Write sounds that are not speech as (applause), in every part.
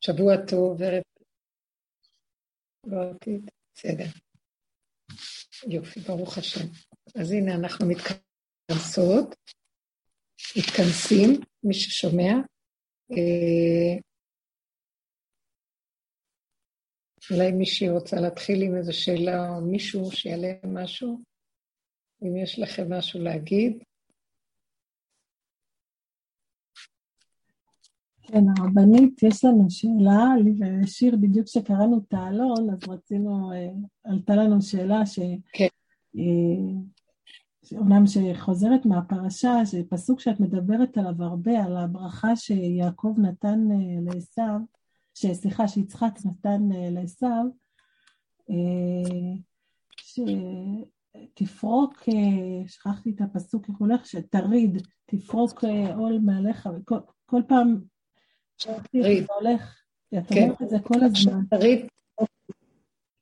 שבוע טוב, ערב... לא בסדר. יופי, ברוך השם. אז הנה אנחנו מתכנסות, מתכנסים, מי ששומע. אה, אולי מישהי רוצה להתחיל עם איזו שאלה או מישהו שיעלה משהו? אם יש לכם משהו להגיד. כן, הרבנית, יש לנו שאלה, לי ושיר, בדיוק כשקראנו את העלון, אז רצינו, אה, עלתה לנו שאלה ש... כן. אה, אומנם שחוזרת מהפרשה, שפסוק שאת מדברת עליו הרבה, על הברכה שיעקב נתן אה, לעשו, סליחה, שיצחק נתן לעשו, שתפרוק, שכחתי את הפסוק, איך הולך, שתריד, תפרוק עול מעליך, וכל פעם תראי, זה הולך, את כן. אומרת את זה כל הזמן. תראי.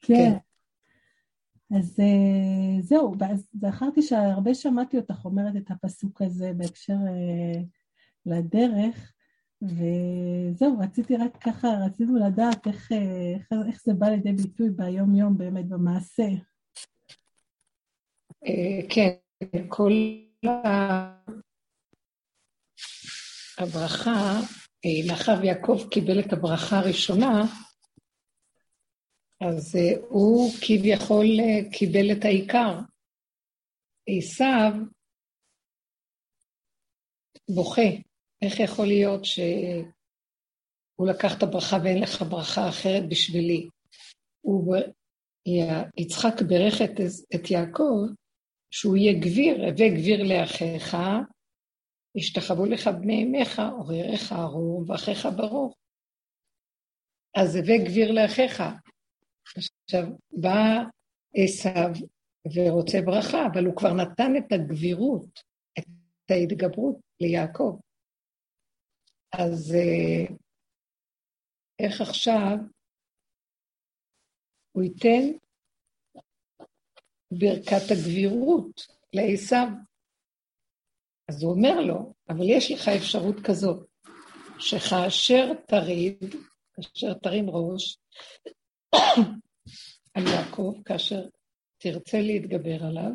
כן. כן. אז אה, זהו, ואז זכרתי שהרבה שמעתי אותך אומרת את הפסוק הזה בהקשר אה, לדרך, וזהו, רציתי רק ככה, רצינו לדעת איך, אה, איך, איך זה בא לידי ביטוי ביום-יום באמת במעשה. כן, כל הברכה לאחר יעקב קיבל את הברכה הראשונה, אז אה, הוא כביכול אה, קיבל את העיקר. עשיו בוכה, איך יכול להיות שהוא לקח את הברכה ואין לך ברכה אחרת בשבילי? הוא, יצחק ברך את יעקב שהוא יהיה גביר, הווה גביר לאחיך, השתחוו לך בני אמך, עורריך ארור ואחיך ברור. אז הווה גביר לאחיך. עכשיו, בא עשיו ורוצה ברכה, אבל הוא כבר נתן את הגבירות, את ההתגברות ליעקב. אז אה, איך עכשיו הוא ייתן ברכת הגבירות לעשיו? אז הוא אומר לו, אבל יש לך אפשרות כזאת, שכאשר תריד, כאשר תרים ראש על יעקב, כאשר תרצה להתגבר עליו,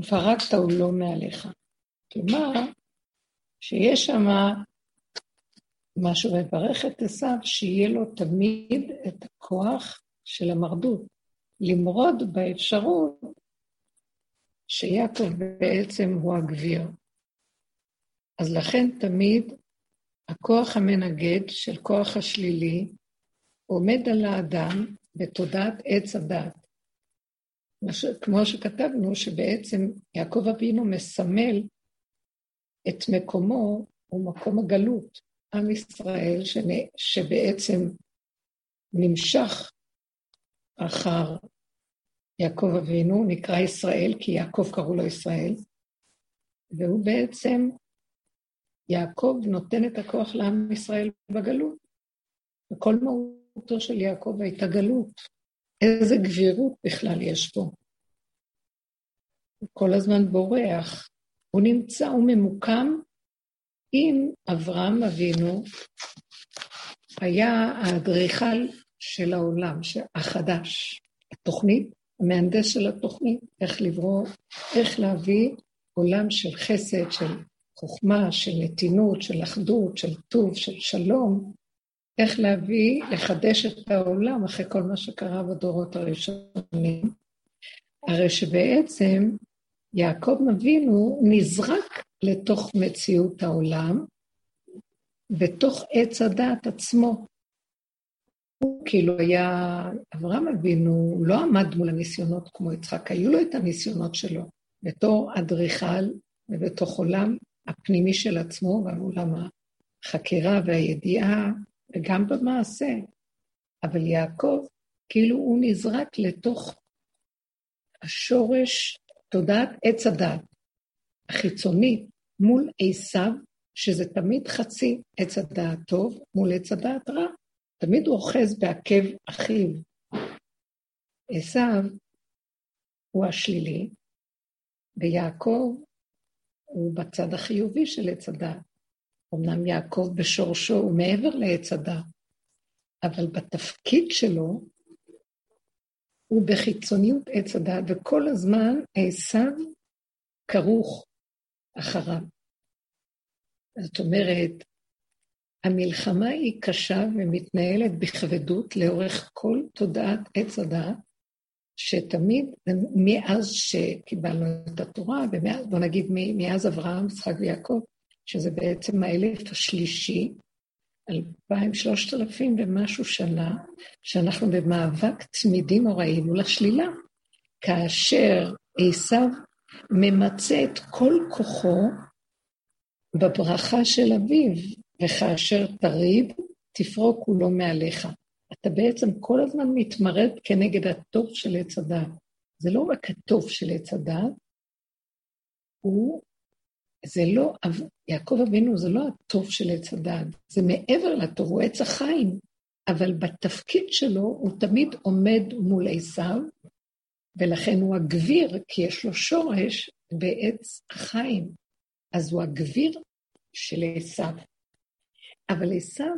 ופרקת הוא לא מעליך. כלומר, שיש שם משהו מברך את עשיו, שיהיה לו תמיד את הכוח של המרדות, למרוד באפשרות שיעקב בעצם הוא הגביר. אז לכן תמיד הכוח המנגד של כוח השלילי עומד על האדם בתודעת עץ הדת. כמו שכתבנו, שבעצם יעקב אבינו מסמל את מקומו, הוא מקום הגלות. עם ישראל שבעצם נמשך אחר יעקב אבינו, נקרא ישראל, כי יעקב קראו לו ישראל, והוא בעצם, יעקב נותן את הכוח לעם ישראל בגלות. וכל מהותו של יעקב הייתה גלות. איזה גבירות בכלל יש פה. הוא כל הזמן בורח. הוא נמצא, הוא ממוקם עם אברהם אבינו, היה האדריכל של העולם החדש. התוכנית המהנדס של התוכנית, איך לברוא, איך להביא עולם של חסד, של חוכמה, של נתינות, של אחדות, של טוב, של שלום, איך להביא, לחדש את העולם אחרי כל מה שקרה בדורות הראשונים. הרי שבעצם יעקב אבינו נזרק לתוך מציאות העולם, בתוך עץ הדעת עצמו. הוא כאילו היה, אברהם אבינו לא עמד מול הניסיונות כמו יצחק, היו לו את הניסיונות שלו, בתור אדריכל ובתוך עולם הפנימי של עצמו, ועולם החקירה והידיעה, וגם במעשה. אבל יעקב, כאילו הוא נזרק לתוך השורש, תודעת עץ הדת החיצוני מול עשיו, שזה תמיד חצי עץ הדעת טוב מול עץ הדעת רע. תמיד הוא אוחז בעקב אחיו. עשיו הוא השלילי, ויעקב הוא בצד החיובי של עץ הדעת. אמנם יעקב בשורשו הוא מעבר לעץ הדת, אבל בתפקיד שלו הוא בחיצוניות עץ הדת, וכל הזמן עשיו כרוך אחריו. זאת אומרת, המלחמה היא קשה ומתנהלת בכבדות לאורך כל תודעת עץ הדעת, שתמיד, מאז שקיבלנו את התורה, ומאז, בוא נגיד, מאז אברהם, יצחק ויעקב, שזה בעצם האלף השלישי, אלפיים, שלושת אלפים ומשהו שנה, שאנחנו במאבק תמידי נוראי מול השלילה, כאשר עשיו ממצה את כל כוחו בברכה של אביו, וכאשר תריב, תפרוק כולו מעליך. אתה בעצם כל הזמן מתמרד כנגד הטוב של עץ הדת. זה לא רק הטוב של עץ הדת, הוא, זה לא, יעקב אבינו זה לא הטוב של עץ הדת, זה מעבר לטוב, הוא עץ החיים, אבל בתפקיד שלו הוא תמיד עומד מול עשיו, ולכן הוא הגביר, כי יש לו שורש בעץ החיים. אז הוא הגביר של עשיו. אבל עשיו,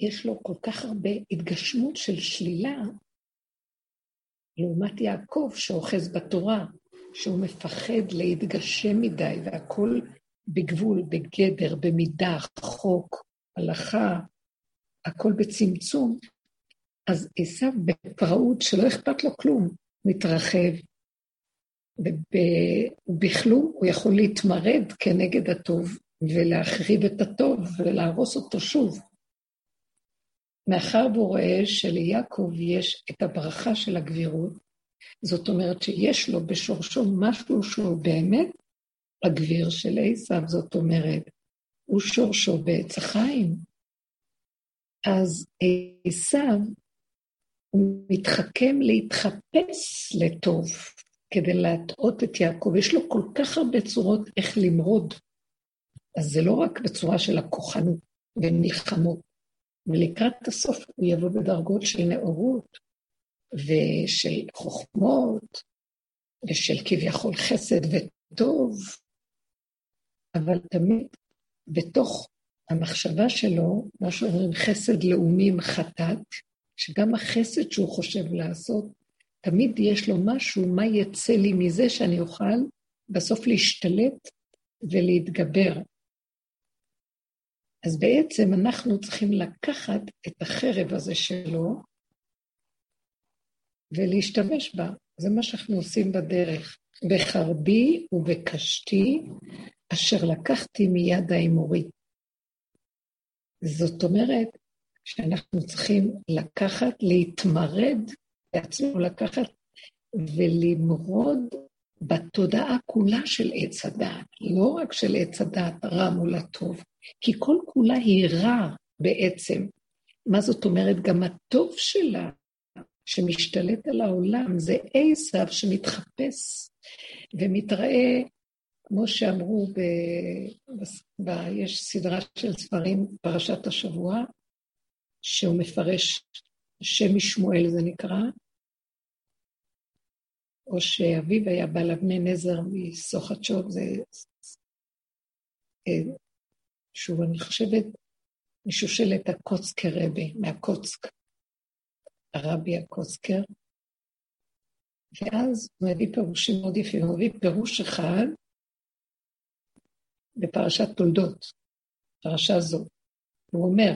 יש לו כל כך הרבה התגשמות של שלילה, לעומת יעקב שאוחז בתורה, שהוא מפחד להתגשם מדי, והכול בגבול, בגדר, במידה, חוק, הלכה, הכל בצמצום. אז עשיו בפראות שלא אכפת לו כלום, מתרחב, ובכלום הוא יכול להתמרד כנגד הטוב, ולהחריב את הטוב ולהרוס אותו שוב. מאחר והוא רואה שליעקב יש את הברכה של הגבירות, זאת אומרת שיש לו בשורשו משהו שהוא באמת הגביר של עשיו, זאת אומרת, הוא שורשו בעץ החיים. אז עשיו, הוא מתחכם להתחפש לטוב כדי להטעות את יעקב. יש לו כל כך הרבה צורות איך למרוד. אז זה לא רק בצורה של הכוחנות ומלחמות, ולקראת הסוף הוא יבוא בדרגות של נאורות ושל חוכמות ושל כביכול חסד וטוב, אבל תמיד בתוך המחשבה שלו, מה שאומרים חסד לאומים חטאת, שגם החסד שהוא חושב לעשות, תמיד יש לו משהו, מה יצא לי מזה שאני אוכל בסוף להשתלט ולהתגבר אז בעצם אנחנו צריכים לקחת את החרב הזה שלו ולהשתמש בה. זה מה שאנחנו עושים בדרך. בחרבי ובקשתי, אשר לקחתי מיד האמורי. זאת אומרת שאנחנו צריכים לקחת, להתמרד בעצמנו, לקחת ולמרוד בתודעה כולה של עץ הדעת, לא רק של עץ הדעת רע מול הטוב, כי כל כולה היא רע בעצם. מה זאת אומרת? גם הטוב שלה, שמשתלט על העולם, זה עשיו שמתחפש ומתראה, כמו שאמרו, ב... ב... יש סדרה של ספרים, פרשת השבוע, שהוא מפרש שם משמואל זה נקרא, או שאביו היה בעל אבני נזר מסוחצ'וב, זה אה, שוב, אני חושבת, משושלת הקוצקר רבי, מהקוצק, הרבי הקוצקר, ואז הוא מביא פירושים מאוד יפים, הוא מביא פירוש אחד בפרשת תולדות, פרשה זו. הוא אומר,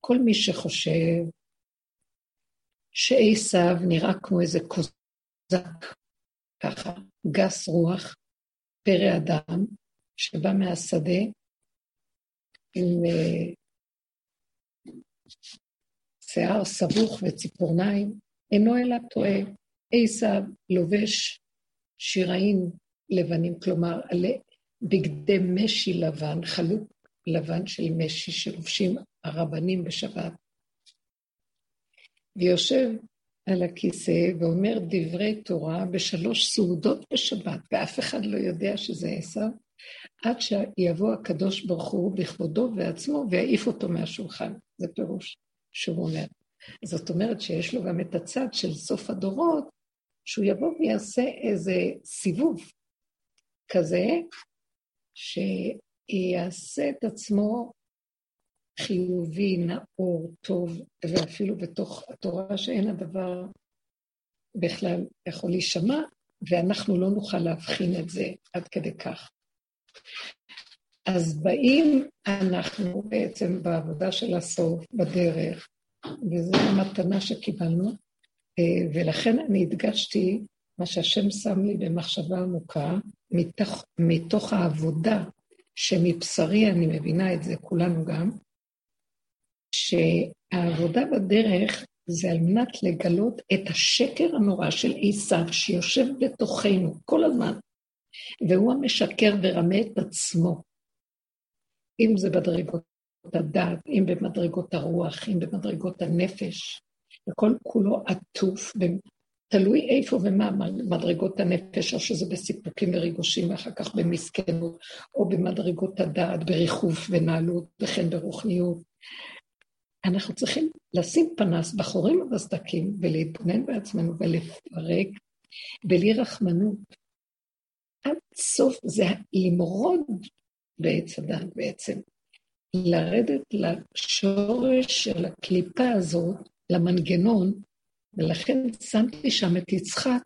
כל מי שחושב שעשו נראה כמו איזה קוזק, ככה, גס רוח, פרא אדם, שבא מהשדה, עם אה, שיער סבוך וציפורניים, אינו אלא טועה. עשיו לובש שיראים לבנים, כלומר, עלי בגדי משי לבן, חלוק לבן של משי שלובשים הרבנים בשבת. ויושב על הכיסא ואומר דברי תורה בשלוש סעודות בשבת, ואף אחד לא יודע שזה עשיו, עד שיבוא הקדוש ברוך הוא בכבודו ועצמו ויעיף אותו מהשולחן. זה פירוש שהוא אומר. זאת אומרת שיש לו גם את הצד של סוף הדורות, שהוא יבוא ויעשה איזה סיבוב כזה, יעשה את עצמו חיובי, נאור, טוב, ואפילו בתוך התורה שאין הדבר בכלל יכול להישמע, ואנחנו לא נוכל להבחין את זה עד כדי כך. אז באים אנחנו בעצם בעבודה של הסוף, בדרך, וזו המתנה שקיבלנו, אה, ולכן אני הדגשתי מה שהשם שם לי במחשבה עמוקה, מתוך, מתוך העבודה שמבשרי אני מבינה את זה, כולנו גם, שהעבודה בדרך זה על מנת לגלות את השקר הנורא של עשיו שיושב בתוכנו כל הזמן, והוא המשקר ורמה את עצמו. אם זה בדרגות הדת, אם במדרגות הרוח, אם במדרגות הנפש, וכל כולו עטוף, תלוי איפה ומה מדרגות הנפש, או שזה בסיפוקים וריגושים, ואחר כך במסכנות, או במדרגות הדעת, בריחוף ונעלות, וכן ברוחניות. אנחנו צריכים לשים פנס בחורים ובסדקים ולהתבונן בעצמנו ולפרק, בלי רחמנות. עד סוף זה למרוד בעץ הדת בעצם, לרדת לשורש של הקליפה הזאת, למנגנון, ולכן שמתי שם את יצחק,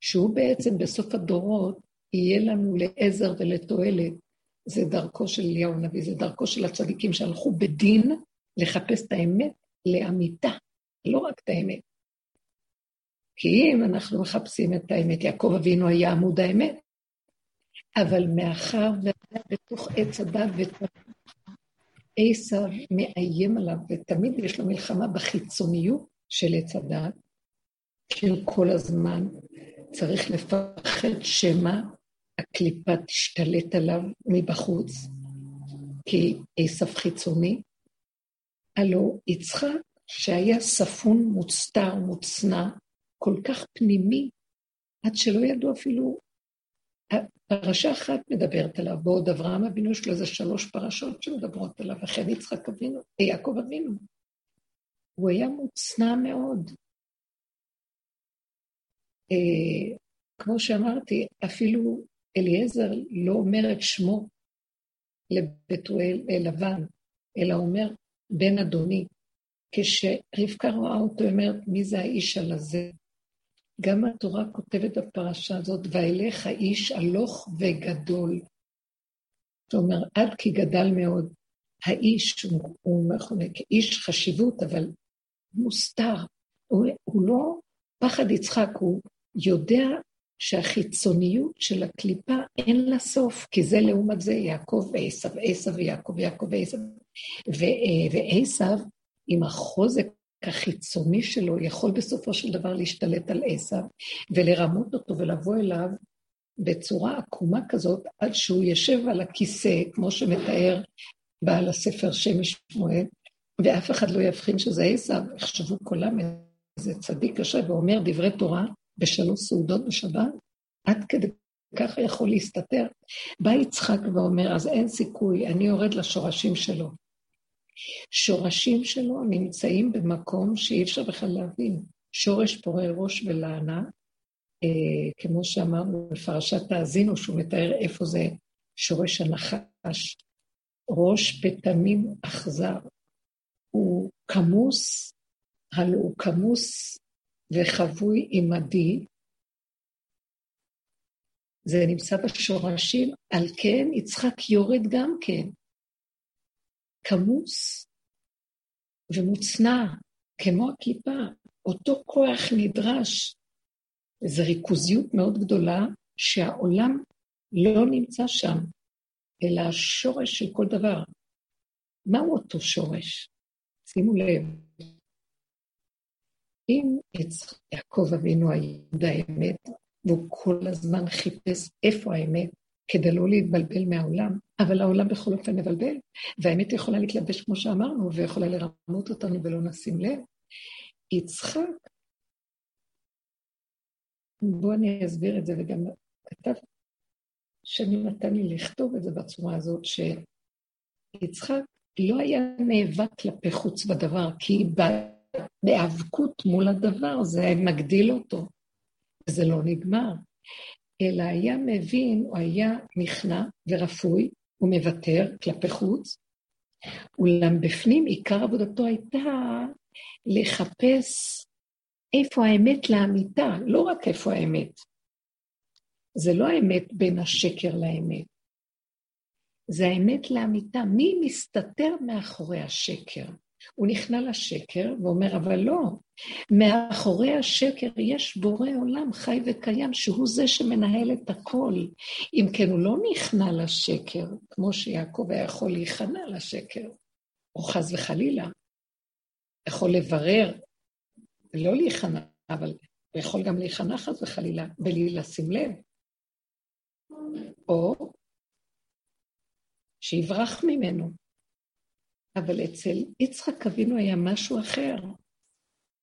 שהוא בעצם בסוף הדורות יהיה לנו לעזר ולתועלת. זה דרכו של אליהו הנביא, זה דרכו של הצדיקים שהלכו בדין לחפש את האמת לאמיתה, לא רק את האמת. כי אם אנחנו מחפשים את האמת, יעקב אבינו היה עמוד האמת, אבל מאחר והיה בתוך עץ הדת ועשיו מאיים עליו, ותמיד יש לו מלחמה בחיצוניות של עץ הדת, כאילו כל הזמן צריך לפחד שמא הקליפה תשתלט עליו מבחוץ, כי עשיו חיצוני, הלו יצחק, שהיה ספון, מוצתר, מוצנע, כל כך פנימי, עד שלא ידעו אפילו... פרשה אחת מדברת עליו, בעוד אברהם אבינו יש לו איזה שלוש פרשות שמדברות עליו, וכן יצחק אבינו, יעקב אבינו. הוא היה מוצנע מאוד. אה, כמו שאמרתי, אפילו אליעזר לא אומר את שמו לבתואל, לבן, אלא אומר, בן אדוני. כשרבקה רואה אותו, היא אומרת, מי זה האיש על הזה? גם התורה כותבת בפרשה הזאת, וילך האיש הלוך וגדול. זאת אומרת, עד כי גדל מאוד. האיש הוא, הוא מכונה כאיש חשיבות, אבל מוסתר. הוא, הוא לא פחד יצחק, הוא יודע שהחיצוניות של הקליפה אין לה סוף, כי זה לעומת זה יעקב ועשו, עשו ויעקב, יעקב ועשו. ועשו, עם החוזק החיצוני שלו, יכול בסופו של דבר להשתלט על עשו ולרמות אותו ולבוא אליו בצורה עקומה כזאת, עד שהוא יושב על הכיסא, כמו שמתאר בעל הספר שמש שמואל, ואף אחד לא יבחין שזה עשו, יחשבו כולם איזה צדיק יושב ואומר דברי תורה בשלוש סעודות בשבת, עד כדי ככה יכול להסתתר. בא יצחק ואומר, אז אין סיכוי, אני יורד לשורשים שלו. שורשים שלו נמצאים במקום שאי אפשר בכלל להבין. שורש פורה ראש ולענה, אה, כמו שאמרנו בפרשת האזינו, שהוא מתאר איפה זה שורש הנחש. ראש פתמים אכזר. הוא כמוס, הלא הוא כמוס וחבוי עמדי. זה נמצא בשורשים, על כן יצחק יורד גם כן. כמוס ומוצנע, כמו הקליפה. אותו כוח נדרש. זו ריכוזיות מאוד גדולה שהעולם לא נמצא שם, אלא השורש של כל דבר. מהו אותו שורש? שימו לב. אם יעקב אבינו היה האמת, והוא כל הזמן חיפש איפה האמת, כדי לא להתבלבל מהעולם, אבל העולם בכל אופן מבלבל, והאמת יכולה להתלבש כמו שאמרנו, ויכולה לרמות אותנו ולא נשים לב. יצחק, בואו אני אסביר את זה, וגם כתב, שאני נתן לי לכתוב את זה בצורה הזאת, שיצחק לא היה נאבק כלפי חוץ בדבר, כי בהיאבקות מול הדבר זה מגדיל אותו, וזה לא נגמר. אלא היה מבין, הוא היה נכנע ורפוי, הוא מוותר כלפי חוץ, אולם בפנים עיקר עבודתו הייתה לחפש איפה האמת לאמיתה, לא רק איפה האמת. זה לא האמת בין השקר לאמת, זה האמת לאמיתה. מי מסתתר מאחורי השקר? הוא נכנע לשקר ואומר, אבל לא, מאחורי השקר יש בורא עולם חי וקיים, שהוא זה שמנהל את הכל. אם כן, הוא לא נכנע לשקר, כמו שיעקב היה יכול להיכנע לשקר, או חס וחלילה. יכול לברר, לא להיכנע, אבל הוא יכול גם להיכנע חס וחלילה, בלי לשים לב. או שיברח ממנו. אבל אצל יצחק אבינו היה משהו אחר.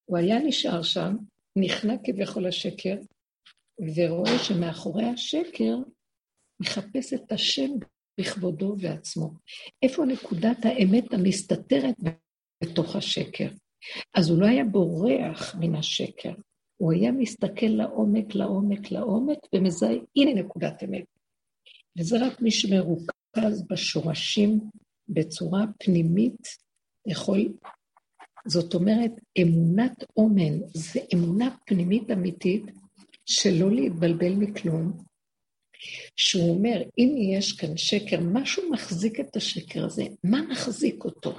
הוא היה נשאר שם, נכנע כביכול לשקר, ורואה שמאחורי השקר מחפש את השם בכבודו ובעצמו. איפה נקודת האמת המסתתרת בתוך השקר? אז הוא לא היה בורח מן השקר, הוא היה מסתכל לעומק, לעומק, לעומק, ומזהה, הנה נקודת אמת. וזה רק מי שמרוכז בשורשים בצורה פנימית יכול, זאת אומרת, אמונת אומן, זה אמונה פנימית אמיתית שלא להתבלבל מכלום, שהוא אומר, אם יש כאן שקר, משהו מחזיק את השקר הזה, מה מחזיק אותו?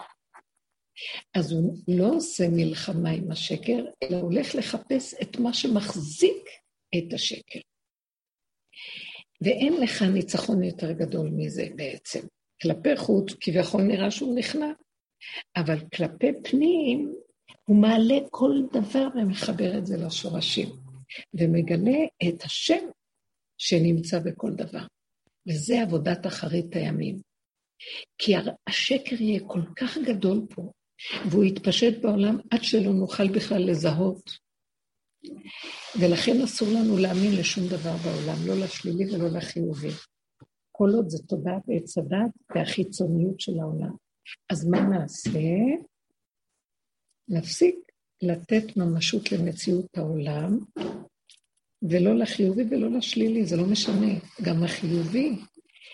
אז הוא לא עושה מלחמה עם השקר, אלא הולך לחפש את מה שמחזיק את השקר. ואין לך ניצחון יותר גדול מזה בעצם. כלפי חוץ כביכול נראה שהוא נכנע, אבל כלפי פנים הוא מעלה כל דבר ומחבר את זה לשורשים, ומגלה את השם שנמצא בכל דבר. וזה עבודת אחרית הימים. כי השקר יהיה כל כך גדול פה, והוא יתפשט בעולם עד שלא נוכל בכלל לזהות. ולכן אסור לנו להאמין לשום דבר בעולם, לא לשלילי ולא לחיובי. כל עוד זה תודעת עץ הדת והחיצוניות של העולם. אז מה נעשה? נפסיק לתת ממשות למציאות העולם, ולא לחיובי ולא לשלילי, זה לא משנה, גם החיובי.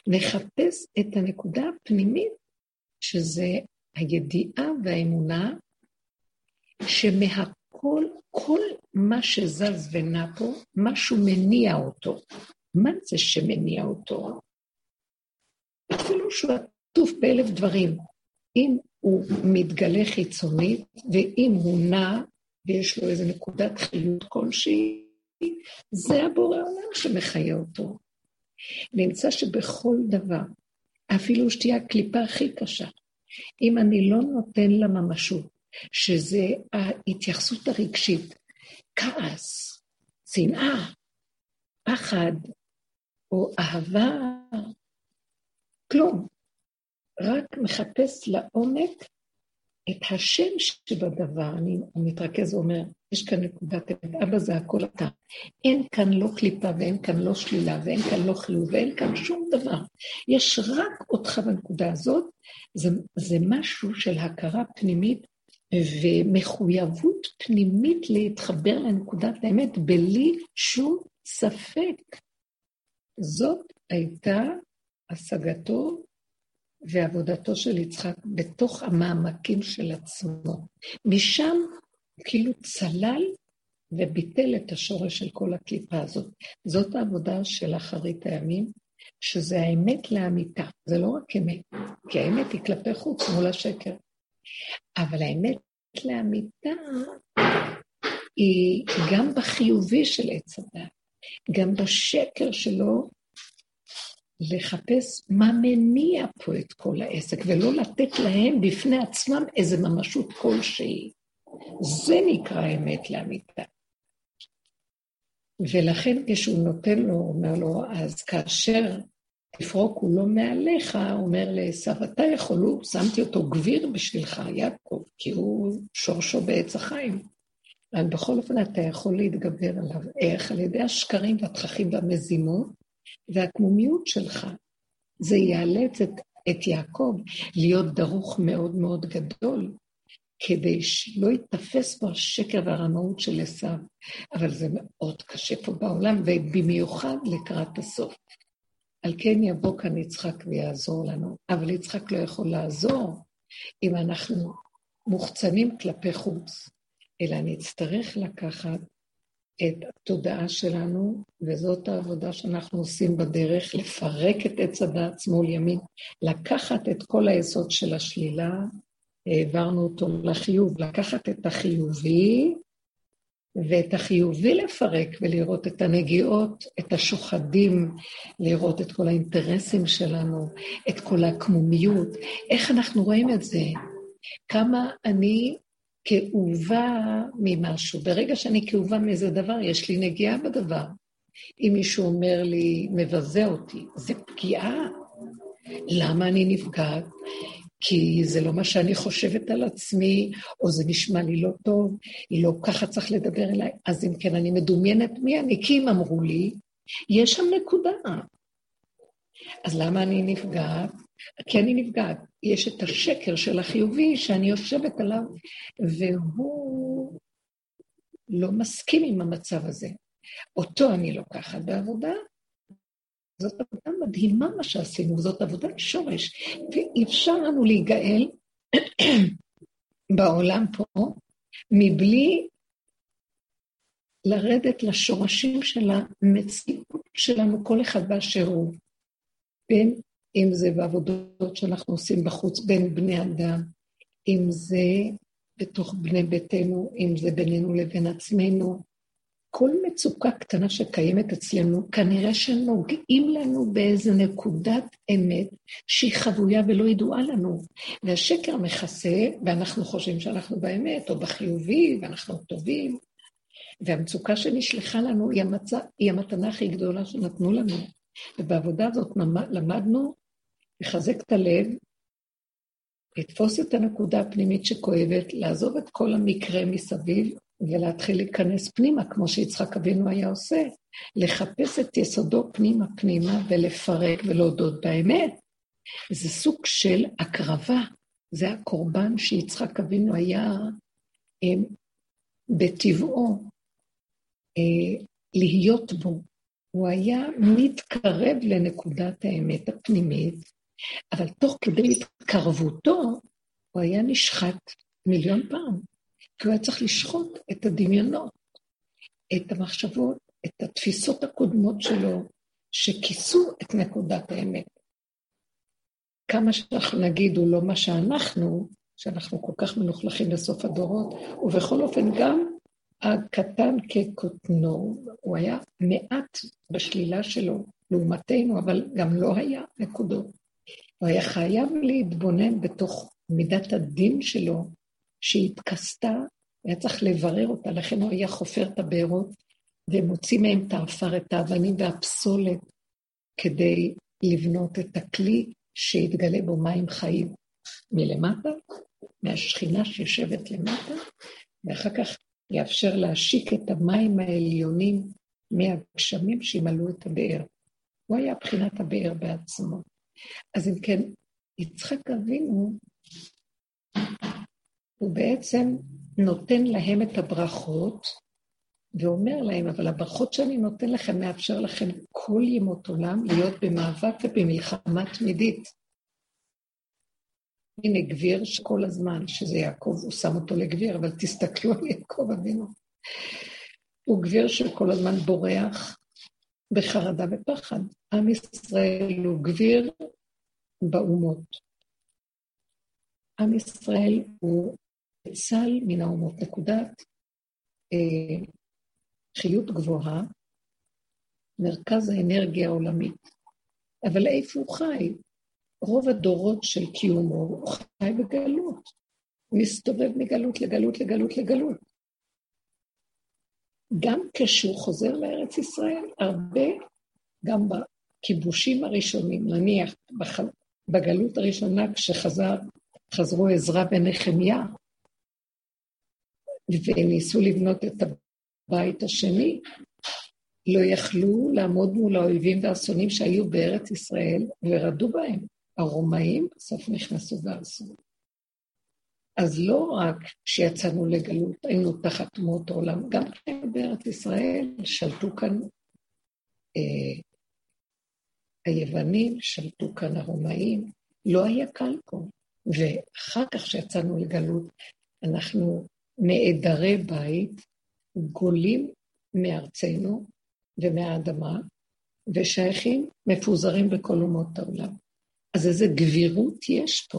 נחפש את הנקודה הפנימית, שזה הידיעה והאמונה, שמהכל, כל מה שזז ונע פה, משהו מניע אותו. מה זה שמניע אותו? אפילו שהוא עטוף באלף דברים. אם הוא מתגלה חיצונית, ואם הוא נע, ויש לו איזו נקודת חיות כלשהי, זה הבורא עולם שמחיה אותו. נמצא שבכל דבר, אפילו שתהיה הקליפה הכי קשה, אם אני לא נותן לה ממשות, שזה ההתייחסות הרגשית, כעס, שנאה, פחד, או אהבה, כלום. רק מחפש לעומק את השם שבדבר. אני מתרכז ואומר, יש כאן נקודת אמת, אבא זה הכל אתה. אין כאן לא קליפה ואין כאן לא שלילה ואין כאן לא חיוב ואין כאן שום דבר. יש רק אותך בנקודה הזאת, זה, זה משהו של הכרה פנימית ומחויבות פנימית להתחבר לנקודת האמת בלי שום ספק. זאת הייתה השגתו ועבודתו של יצחק בתוך המעמקים של עצמו. משם כאילו צלל וביטל את השורש של כל הקליפה הזאת. זאת העבודה של אחרית הימים, שזה האמת לאמיתה. זה לא רק אמת, כי האמת היא כלפי חוץ מול השקר. אבל האמת לאמיתה היא גם בחיובי של עץ הדת, גם בשקר שלו לחפש מה מניע פה את כל העסק, ולא לתת להם בפני עצמם איזו ממשות כלשהי. זה נקרא אמת לאמיתה. ולכן כשהוא נותן לו, אומר לו, אז כאשר תפרוק הוא לא מעליך, הוא אומר לעשו, אתה יכול, הוא, שמתי אותו גביר בשבילך, יעקב, כי הוא שורשו בעץ החיים. אבל בכל אופן אתה יכול להתגבר עליו. איך? על ידי השקרים והתככים והמזימות, והקמומיות שלך. זה יאלץ את, את יעקב להיות דרוך מאוד מאוד גדול, כדי שלא ייתפס בו השקר והרמאות של עשיו. אבל זה מאוד קשה פה בעולם, ובמיוחד לקראת הסוף. על כן יבוא כאן יצחק ויעזור לנו. אבל יצחק לא יכול לעזור אם אנחנו מוחצנים כלפי חוץ, אלא נצטרך לקחת את התודעה שלנו, וזאת העבודה שאנחנו עושים בדרך, לפרק את עץ הדעת שמאל ימין, לקחת את כל היסוד של השלילה, העברנו אותו לחיוב, לקחת את החיובי, ואת החיובי לפרק ולראות את הנגיעות, את השוחדים, לראות את כל האינטרסים שלנו, את כל הקמומיות. איך אנחנו רואים את זה? כמה אני כאובה ממשהו. ברגע שאני כאובה מאיזה דבר, יש לי נגיעה בדבר. אם מישהו אומר לי, מבזה אותי, זה פגיעה. למה אני נפגעת? כי זה לא מה שאני חושבת על עצמי, או זה נשמע לי לא טוב, לא ככה צריך לדבר אליי. אז אם כן, אני מדומיינת מי אני, כי אם אמרו לי, יש שם נקודה. אז למה אני נפגעת? כי אני נפגעת. יש את השקר של החיובי שאני יושבת עליו, והוא לא מסכים עם המצב הזה. אותו אני לוקחת בעבודה, זאת עבודה מדהימה מה שעשינו, זאת עבודת שורש, ואפשר לנו להיגאל (clears throat) בעולם פה מבלי לרדת לשורשים של המציאות שלנו, כל אחד באשר הוא. בין אם זה בעבודות שאנחנו עושים בחוץ בין בני אדם, אם זה בתוך בני ביתנו, אם זה בינינו לבין עצמנו. כל מצוקה קטנה שקיימת אצלנו, כנראה שנוגעים לנו באיזה נקודת אמת שהיא חבויה ולא ידועה לנו. והשקר מכסה, ואנחנו חושבים שאנחנו באמת, או בחיובי, ואנחנו טובים. והמצוקה שנשלחה לנו היא, המצ... היא המתנה הכי גדולה שנתנו לנו. ובעבודה הזאת למדנו לחזק את הלב, לתפוס את הנקודה הפנימית שכואבת, לעזוב את כל המקרה מסביב ולהתחיל להיכנס פנימה, כמו שיצחק אבינו היה עושה, לחפש את יסודו פנימה פנימה ולפרק ולהודות באמת. זה סוג של הקרבה, זה הקורבן שיצחק אבינו היה אה, בטבעו אה, להיות בו. הוא היה מתקרב לנקודת האמת הפנימית, אבל תוך כדי התקרבותו הוא היה נשחט מיליון פעם, כי הוא היה צריך לשחוט את הדמיונות, את המחשבות, את התפיסות הקודמות שלו, שכיסו את נקודת האמת. כמה שאנחנו נגיד הוא לא מה שאנחנו, שאנחנו כל כך מלוכלכים בסוף הדורות, ובכל אופן גם הקטן כקוטנו, הוא היה מעט בשלילה שלו לעומתנו, אבל גם לא היה נקודות. הוא היה חייב להתבונן בתוך מידת הדין שלו, שהתכסתה, היה צריך לברר אותה, לכן הוא היה חופר את הבארות ומוציא מהם את העפר, את האבנים והפסולת, כדי לבנות את הכלי שיתגלה בו מים חיים מלמטה, מהשכינה שיושבת למטה, ואחר כך יאפשר להשיק את המים העליונים מהגשמים שימלאו את הבאר. הוא היה בחינת הבאר בעצמו. אז אם כן, יצחק אבינו, הוא בעצם נותן להם את הברכות, ואומר להם, אבל הברכות שאני נותן לכם מאפשר לכם כל ימות עולם להיות במאבק ובמלחמה תמידית. הנה גביר שכל הזמן, שזה יעקב, הוא שם אותו לגביר, אבל תסתכלו על יעקב אבינו. הוא גביר שכל הזמן בורח בחרדה ופחד. עם ישראל הוא גביר באומות. עם ישראל הוא צל מן האומות, נקודת אה, חיות גבוהה, מרכז האנרגיה העולמית. אבל איפה הוא חי? רוב הדורות של קיומו הוא חי בגלות. הוא מסתובב מגלות לגלות לגלות לגלות. גם כשהוא חוזר לארץ ישראל, הרבה, גם בכיבושים הראשונים, נניח בח... בגלות הראשונה, כשחזרו עזרא ונחמיה, וניסו לבנות את הבית השני, לא יכלו לעמוד מול האויבים והאסונים שהיו בארץ ישראל, ורדו בהם. הרומאים בסוף נכנסו והרסו. אז לא רק כשיצאנו לגלות, היינו תחת אומות העולם, גם בארץ ישראל שלטו כאן אה, היוונים שלטו כאן הרומאים, לא היה קל פה. ואחר כך שיצאנו לגלות, אנחנו נעדרי בית, גולים מארצנו ומהאדמה, ושייכים, מפוזרים בכל אומות העולם. אז איזה גבירות יש פה.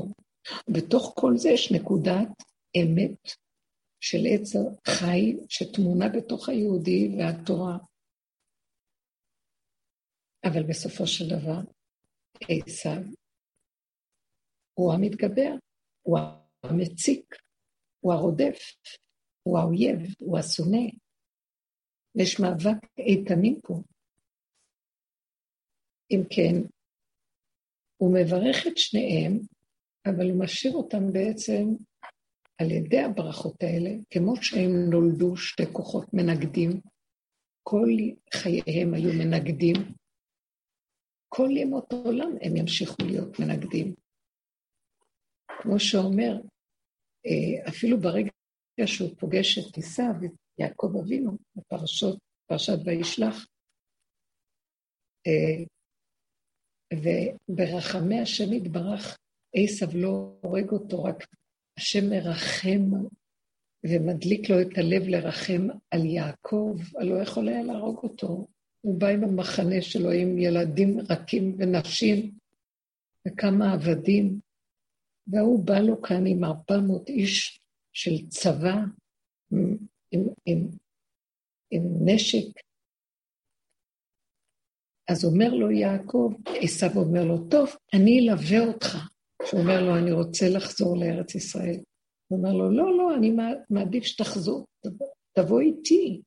בתוך כל זה יש נקודת אמת של עץ החי שטמונה בתוך היהודי והתורה. אבל בסופו של דבר, עשיו הוא המתגבר, הוא המציק, הוא הרודף, הוא האויב, הוא השונא. יש מאבק איתנים פה. אם כן, הוא מברך את שניהם, אבל הוא משאיר אותם בעצם על ידי הברכות האלה, כמו שהם נולדו שתי כוחות מנגדים, כל חייהם היו מנגדים, כל ימות העולם הם ימשיכו להיות מנגדים. כמו שאומר, אה, אפילו ברגע שהוא פוגש את עשיו, את יעקב אבינו, בפרשות, פרשת וישלח, אה, וברחמי השם יתברך, עשיו לא הורג אותו, רק השם מרחם ומדליק לו את הלב לרחם על יעקב, לא יכול היה להרוג אותו. הוא בא עם המחנה שלו, עם ילדים רכים ונשים וכמה עבדים, והוא בא לו כאן עם ארבע מאות איש של צבא, עם, עם, עם נשק. אז אומר לו יעקב, עשיו אומר לו, טוב, אני אלווה אותך. שהוא אומר לו, אני רוצה לחזור לארץ ישראל. הוא אומר לו, לא, לא, אני מעדיף שתחזור, תבוא איתי.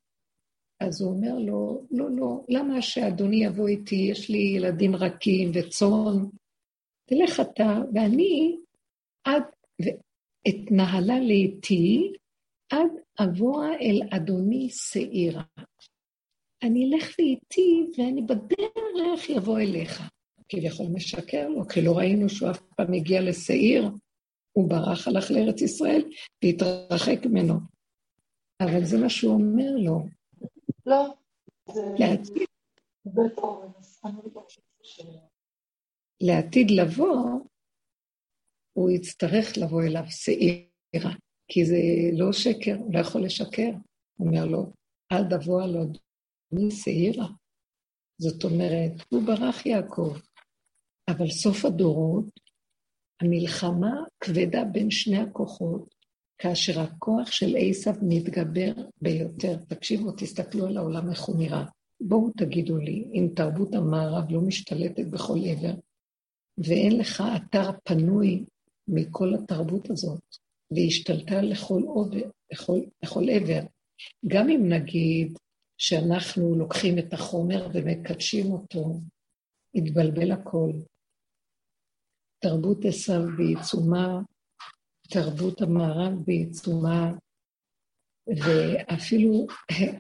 אז הוא אומר לו, לא, לא, למה שאדוני יבוא איתי? יש לי ילדים רכים וצאן. תלך אתה, ואני עד, ואתנהלה לאיתי, עד אבוא אל אדוני שעירה. אני אלך לאיתי, ואני בדרך יבוא אליך. כביכול משקר לו, כי לא ראינו שהוא אף פעם הגיע לשעיר, הוא ברח, הלך לארץ ישראל והתרחק ממנו. אבל זה מה שהוא אומר לו. לא. לעתיד, לעתיד לבוא, הוא יצטרך לבוא אליו שעירה, כי זה לא שקר, הוא לא יכול לשקר. הוא אומר לו, אל תבוא על עוד מי שעירה. זאת אומרת, הוא ברח יעקב, אבל סוף הדורות, המלחמה כבדה בין שני הכוחות, כאשר הכוח של עשיו מתגבר ביותר. תקשיבו, תסתכלו על העולם איך הוא נראה. בואו תגידו לי, אם תרבות המערב לא משתלטת בכל עבר, ואין לך אתר פנוי מכל התרבות הזאת, והשתלטה לכל, עובר, לכל, לכל עבר, גם אם נגיד שאנחנו לוקחים את החומר ומקדשים אותו, יתבלבל הכל. תרבות עשיו בעיצומה, תרבות המערב בעיצומה, ואפילו,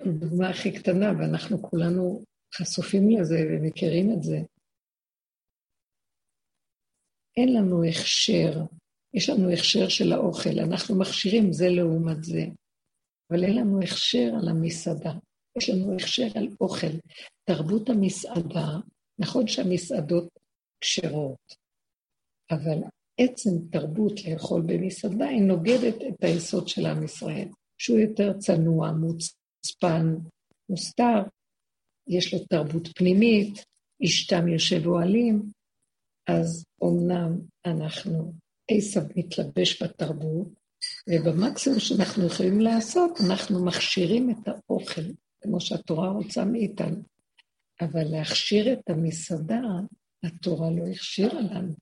הדוגמה הכי קטנה, ואנחנו כולנו חשופים לזה ומכירים את זה, אין לנו הכשר, יש לנו הכשר של האוכל, אנחנו מכשירים זה לעומת זה, אבל אין לנו הכשר על המסעדה, יש לנו הכשר על אוכל. תרבות המסעדה, נכון שהמסעדות כשרות, אבל עצם תרבות לאכול במסעדה היא נוגדת את היסוד של עם ישראל, שהוא יותר צנוע, מוצפן, מוסתר, יש לו תרבות פנימית, אשתם יושב אוהלים, אז אמנם אנחנו, עשב מתלבש בתרבות, ובמקסימום שאנחנו יכולים לעשות, אנחנו מכשירים את האוכל, כמו שהתורה רוצה מאיתנו. אבל להכשיר את המסעדה, התורה לא הכשירה לנו.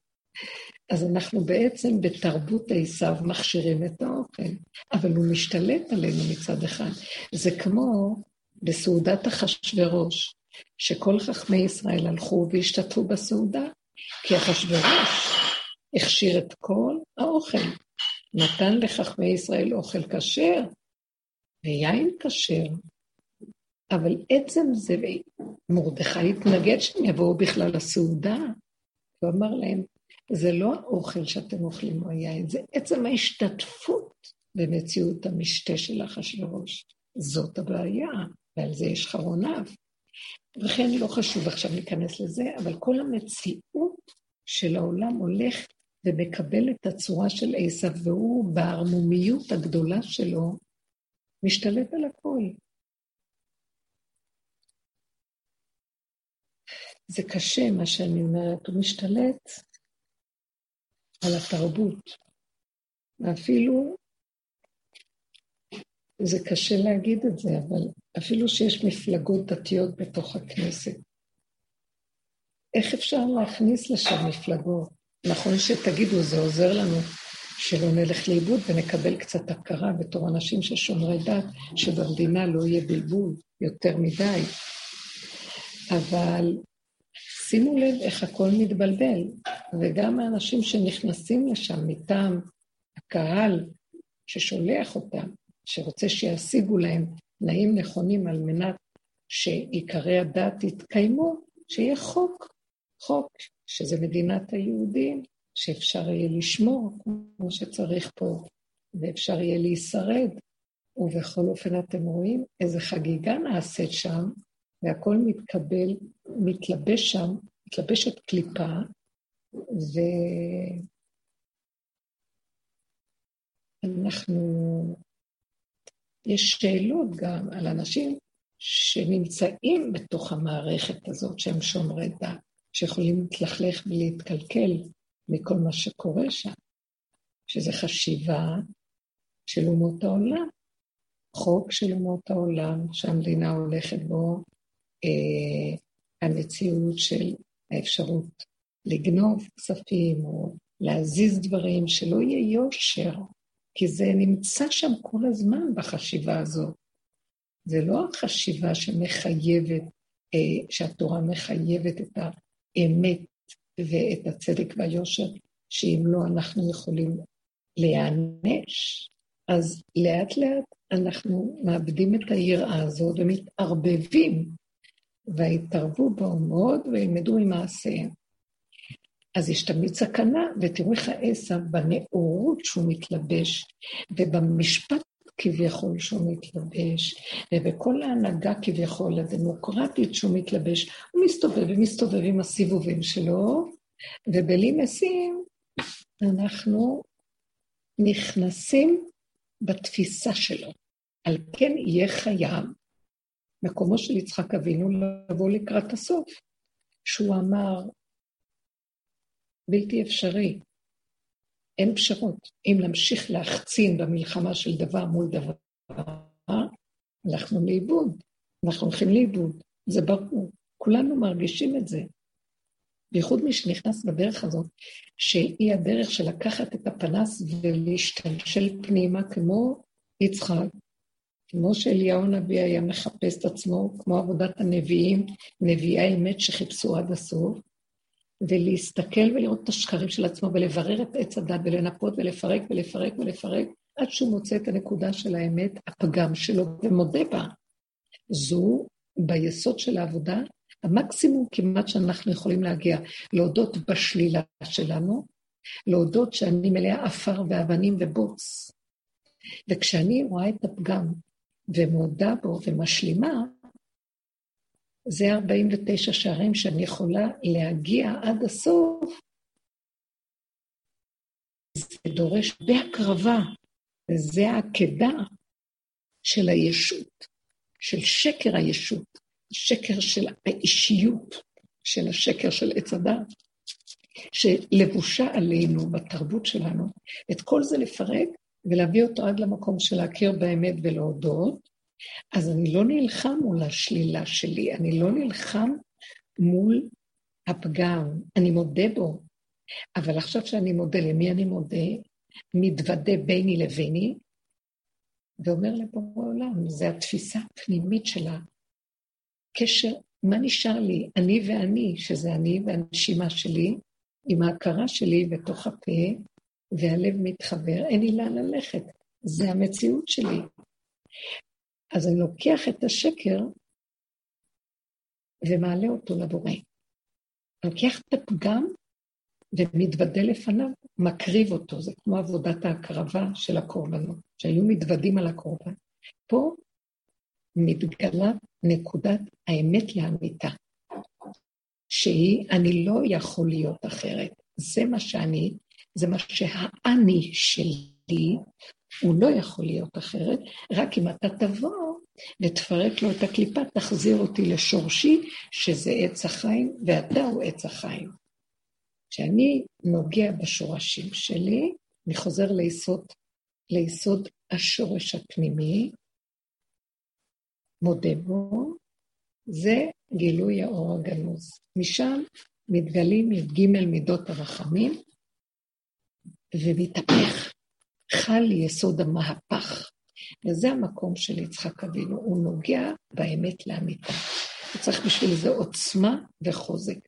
אז אנחנו בעצם בתרבות עשיו מכשירים את האוכל, אבל הוא משתלט עלינו מצד אחד. זה כמו בסעודת אחשורוש, שכל חכמי ישראל הלכו והשתתפו בסעודה, כי אחשורוש הכשיר את כל האוכל. נתן לחכמי ישראל אוכל כשר ויין כשר, אבל עצם זה, מרדכי התנגד שהם יבואו בכלל לסעודה. הוא אמר להם, זה לא האוכל שאתם אוכלים או היין, זה עצם ההשתתפות במציאות המשתה של אחשוורוש. זאת הבעיה, ועל זה יש חרוניו. וכן לא חשוב עכשיו להיכנס לזה, אבל כל המציאות של העולם הולך ומקבל את הצורה של עשיו, והוא בערמומיות הגדולה שלו משתלט על הכל. זה קשה, מה שאני אומרת, הוא משתלט על התרבות. ואפילו, זה קשה להגיד את זה, אבל אפילו שיש מפלגות דתיות בתוך הכנסת, איך אפשר להכניס לשם מפלגות? נכון שתגידו, זה עוזר לנו שלא נלך לאיבוד ונקבל קצת הכרה בתור אנשים של שומרי דת, שבמדינה לא יהיה בלבול יותר מדי. אבל שימו לב איך הכל מתבלבל, וגם האנשים שנכנסים לשם מטעם הקהל ששולח אותם, שרוצה שישיגו להם תנאים נכונים על מנת שעיקרי הדת יתקיימו, שיהיה חוק, חוק שזה מדינת היהודים, שאפשר יהיה לשמור כמו שצריך פה, ואפשר יהיה להישרד. ובכל אופן אתם רואים איזה חגיגה נעשית שם, והכל מתקבל, מתלבש שם, מתלבשת קליפה, ואנחנו, יש שאלות גם על אנשים שנמצאים בתוך המערכת הזאת, שהם שומרי דת, שיכולים להתלכלך ולהתקלקל מכל מה שקורה שם, שזה חשיבה של אומות העולם, חוק של אומות העולם שהמדינה הולכת בו, אה, המציאות של האפשרות לגנוב כספים או להזיז, דברים, שלא יהיה יושר, כי זה נמצא שם כל הזמן בחשיבה הזאת. זה לא החשיבה שמחייבת, אה, שהתורה מחייבת את האמת ואת הצדק והיושר, שאם לא אנחנו יכולים להיענש. אז לאט לאט אנחנו מאבדים את היראה הזאת ומתערבבים, ויתערבו באומות וילמדו ממעשיהם. אז יש תמיד סכנה, ותראו איך העשב בנאורות שהוא מתלבש, ובמשפט כביכול שהוא מתלבש, ובכל ההנהגה כביכול הדמוקרטית שהוא מתלבש, הוא מסתובב ומסתובב עם הסיבובים שלו, ובלי משים אנחנו נכנסים בתפיסה שלו. על כן יהיה חייב, מקומו של יצחק אבינו, לבוא לקראת הסוף, שהוא אמר, בלתי אפשרי, אין פשרות. אם נמשיך להחצין במלחמה של דבר מול דבר, הלכנו לאיבוד. אנחנו הולכים לאיבוד, זה ברור. כולנו מרגישים את זה. בייחוד מי שנכנס בדרך הזאת, שהיא הדרך של לקחת את הפנס ולהשתלשל פנימה כמו יצחק, כמו שאליהו הנביא היה מחפש את עצמו, כמו עבודת הנביאים, נביאי אמת שחיפשו עד הסוף, ולהסתכל ולראות את השקרים של עצמו ולברר את עץ הדת ולנפות ולפרק ולפרק ולפרק, עד שהוא מוצא את הנקודה של האמת, הפגם שלו, ומודה בה. זו, ביסוד של העבודה, המקסימום כמעט שאנחנו יכולים להגיע, להודות בשלילה שלנו, להודות שאני מלאה עפר ואבנים ובוץ. וכשאני רואה את הפגם ומודה בו ומשלימה, זה 49 שערים שאני יכולה להגיע עד הסוף. זה דורש בהקרבה, וזה העקדה של הישות, של שקר הישות, שקר של האישיות, של השקר של עץ הדת, שלבושה עלינו בתרבות שלנו, את כל זה לפרק ולהביא אותו עד למקום של להכיר באמת ולהודות, אז אני לא נלחם מול השלילה שלי, אני לא נלחם מול הפגם, אני מודה בו. אבל עכשיו שאני מודה, למי אני מודה? מתוודה ביני לביני, ואומר לבורא עולם, זו התפיסה הפנימית של הקשר, מה נשאר לי? אני ואני, שזה אני והנשימה שלי, עם ההכרה שלי בתוך הפה, והלב מתחבר, אין לי לאן ללכת. זה המציאות שלי. אז אני לוקח את השקר ומעלה אותו לבורא. לוקח את הפגם ומתוודה לפניו, מקריב אותו. זה כמו עבודת ההקרבה של הקורבנות, שהיו מתוודים על הקורבן. פה מתגלה נקודת האמת לאמיתה, שהיא, אני לא יכול להיות אחרת. זה מה שאני, זה מה שהאני שלי, הוא לא יכול להיות אחרת, רק אם אתה תבוא ותפרק לו את הקליפה, תחזיר אותי לשורשי, שזה עץ החיים, ואתה הוא עץ החיים. כשאני נוגע בשורשים שלי, אני חוזר ליסוד, ליסוד השורש הפנימי, מודה בו, זה גילוי האור הגנוז. משם מתגלים י"ג מידות הרחמים, ומתהפך. חל יסוד המהפך. וזה המקום של יצחק אבינו, הוא נוגע באמת לאמיתה. הוא צריך בשביל זה עוצמה וחוזק.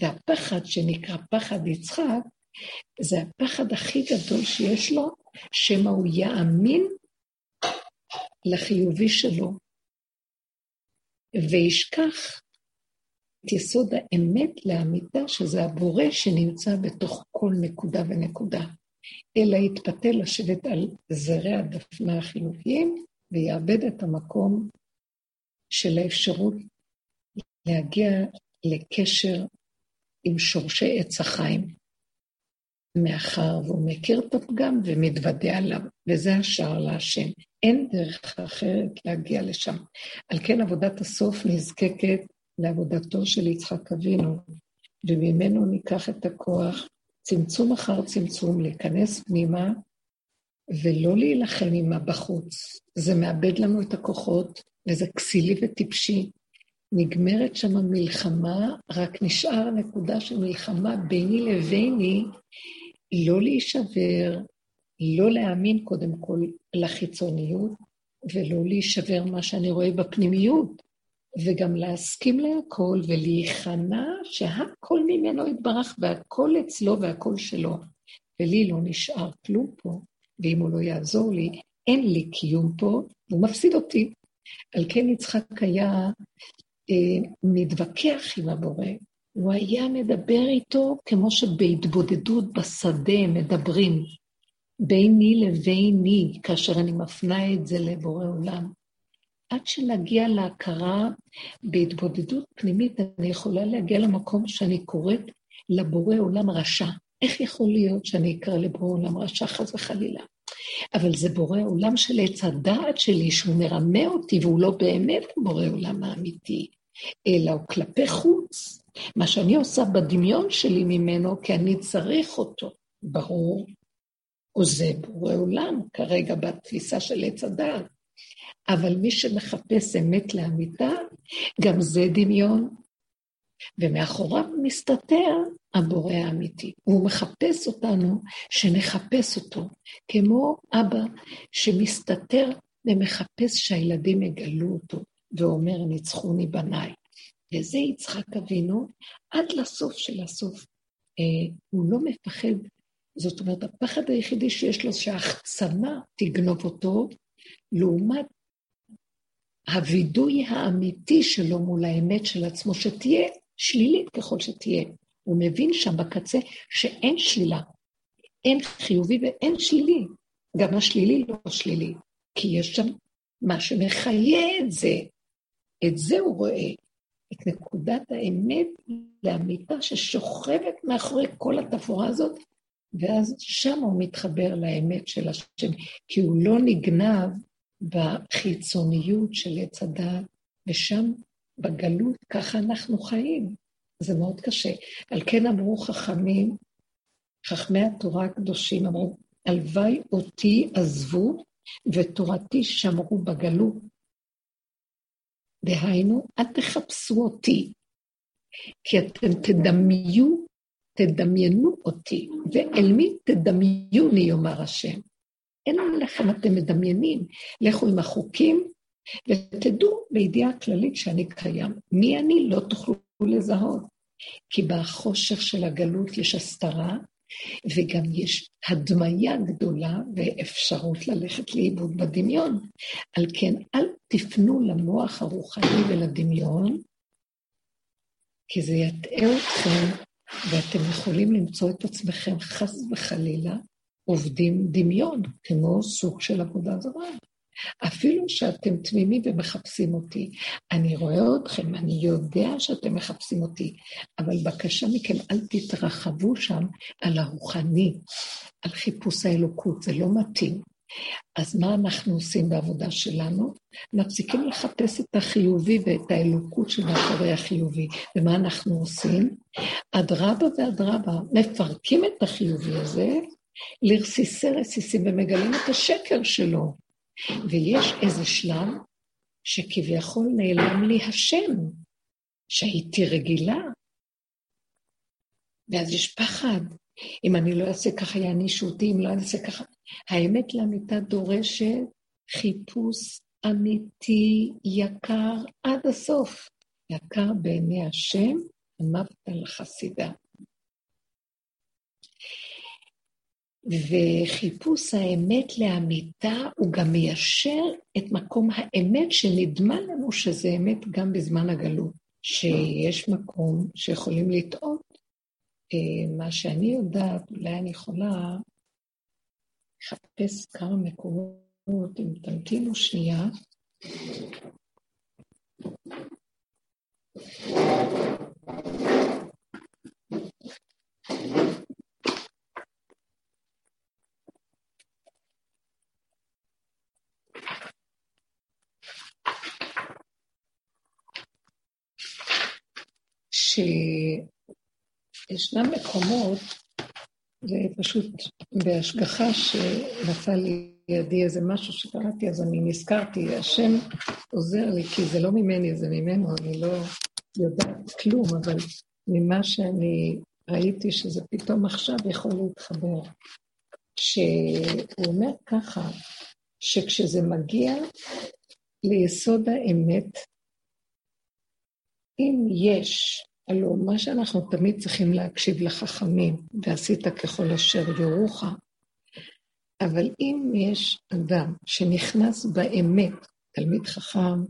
והפחד שנקרא פחד יצחק, זה הפחד הכי גדול שיש לו, שמא הוא יאמין לחיובי שלו, וישכח את יסוד האמת לאמיתה, שזה הבורא שנמצא בתוך כל נקודה ונקודה. אלא יתפתה לשבת על זרי הדפנה החיוביים ויאבד את המקום של האפשרות להגיע לקשר עם שורשי עץ החיים, מאחר והוא מכיר את הפגם ומתוודה עליו, וזה השער להשם. אין דרך אחרת להגיע לשם. על כן עבודת הסוף נזקקת לעבודתו של יצחק אבינו, וממנו ניקח את הכוח צמצום אחר צמצום, להיכנס פנימה ולא להילחם עימה בחוץ. זה מאבד לנו את הכוחות, וזה כסילי וטיפשי. נגמרת שם המלחמה, רק נשאר נקודה של מלחמה ביני לביני, לא להישבר, לא להאמין קודם כל לחיצוניות, ולא להישבר מה שאני רואה בפנימיות. וגם להסכים להכל ולהיכנע שהכל ממנו יתברך והכל אצלו והכל שלו. ולי לא נשאר כלום פה, ואם הוא לא יעזור לי, אין לי קיום פה, והוא מפסיד אותי. על כן יצחק היה אה, מתווכח עם הבורא, הוא היה מדבר איתו כמו שבהתבודדות בשדה מדברים, ביני לביני, כאשר אני מפנה את זה לבורא עולם. עד שנגיע להכרה בהתבודדות פנימית, אני יכולה להגיע למקום שאני קוראת לבורא עולם רשע. איך יכול להיות שאני אקרא לבורא עולם רשע, חס וחלילה? אבל זה בורא עולם של עץ הדעת שלי, שהוא מרמה אותי, והוא לא באמת בורא עולם האמיתי, אלא הוא כלפי חוץ. מה שאני עושה בדמיון שלי ממנו, כי אני צריך אותו, ברור. או זה בורא עולם, כרגע בתפיסה של עץ הדעת. אבל מי שמחפש אמת לאמיתה, גם זה דמיון. ומאחוריו מסתתר הבורא האמיתי. הוא מחפש אותנו שנחפש אותו, כמו אבא שמסתתר ומחפש שהילדים יגלו אותו, ואומר, ניצחוני בניי. וזה יצחק אבינו עד לסוף של הסוף. אה, הוא לא מפחד, זאת אומרת, הפחד היחידי שיש לו שההחצנה תגנוב אותו, לעומת הווידוי האמיתי שלו מול האמת של עצמו, שתהיה שלילית ככל שתהיה. הוא מבין שם בקצה שאין שלילה, אין חיובי ואין שלילי. גם השלילי לא שלילי, כי יש שם מה שמחיה את זה. את זה הוא רואה, את נקודת האמת לאמיתה ששוכבת מאחורי כל התפאורה הזאת, ואז שם הוא מתחבר לאמת של השם, כי הוא לא נגנב בחיצוניות של עץ הדעת, ושם בגלות ככה אנחנו חיים. זה מאוד קשה. על כן אמרו חכמים, חכמי התורה הקדושים אמרו, הלוואי אותי עזבו ותורתי שמרו בגלות. דהיינו, אל תחפשו אותי, כי אתם תדמיו, תדמיינו אותי, ואל מי תדמיוני, יאמר השם. אין לכם, אתם מדמיינים. לכו עם החוקים, ותדעו בידיעה כללית שאני קיים. מי אני? לא תוכלו לזהות. כי בחושך של הגלות יש הסתרה, וגם יש הדמיה גדולה ואפשרות ללכת לאיבוד בדמיון. על כן, אל תפנו למוח הרוחני ולדמיון, כי זה יטעה אתכם, ואתם יכולים למצוא את עצמכם חס וחלילה עובדים דמיון, כמו סוג של עבודה זרה. אפילו שאתם תמימים ומחפשים אותי. אני רואה אתכם, אני יודע שאתם מחפשים אותי, אבל בקשה מכם, אל תתרחבו שם על הרוחני, על חיפוש האלוקות, זה לא מתאים. אז מה אנחנו עושים בעבודה שלנו? מפסיקים לחפש את החיובי ואת האלוקות שמאחורי החיובי. ומה אנחנו עושים? אדרבה ואדרבה, מפרקים את החיובי הזה לרסיסי רסיסים ומגלים את השקר שלו. ויש איזה שלב שכביכול נעלם לי השם, שהייתי רגילה. ואז יש פחד. אם אני לא אעשה ככה, יענישו אותי, אם לא אעשה ככה. האמת לאמיתה דורשת חיפוש אמיתי, יקר, עד הסוף. יקר בעיני השם, אמרת לחסידה. וחיפוש האמת לאמיתה הוא גם מיישר את מקום האמת שנדמה לנו שזה אמת גם בזמן הגלות, שיש מקום שיכולים לטעות. אה, מה שאני יודעת, אולי אני יכולה לחפש כמה מקומות, אם תמתינו שנייה. שישנם מקומות, זה פשוט בהשגחה שנפל לידי איזה משהו שקראתי, אז אני נזכרתי, השם עוזר לי, כי זה לא ממני, זה ממנו, אני לא יודעת כלום, אבל ממה שאני ראיתי שזה פתאום עכשיו יכול להתחבר. שהוא אומר ככה, שכשזה מגיע ליסוד האמת, אם יש, הלוא מה שאנחנו תמיד צריכים להקשיב לחכמים, ועשית ככל אשר יורוך, אבל אם יש אדם שנכנס באמת, תלמיד חכם,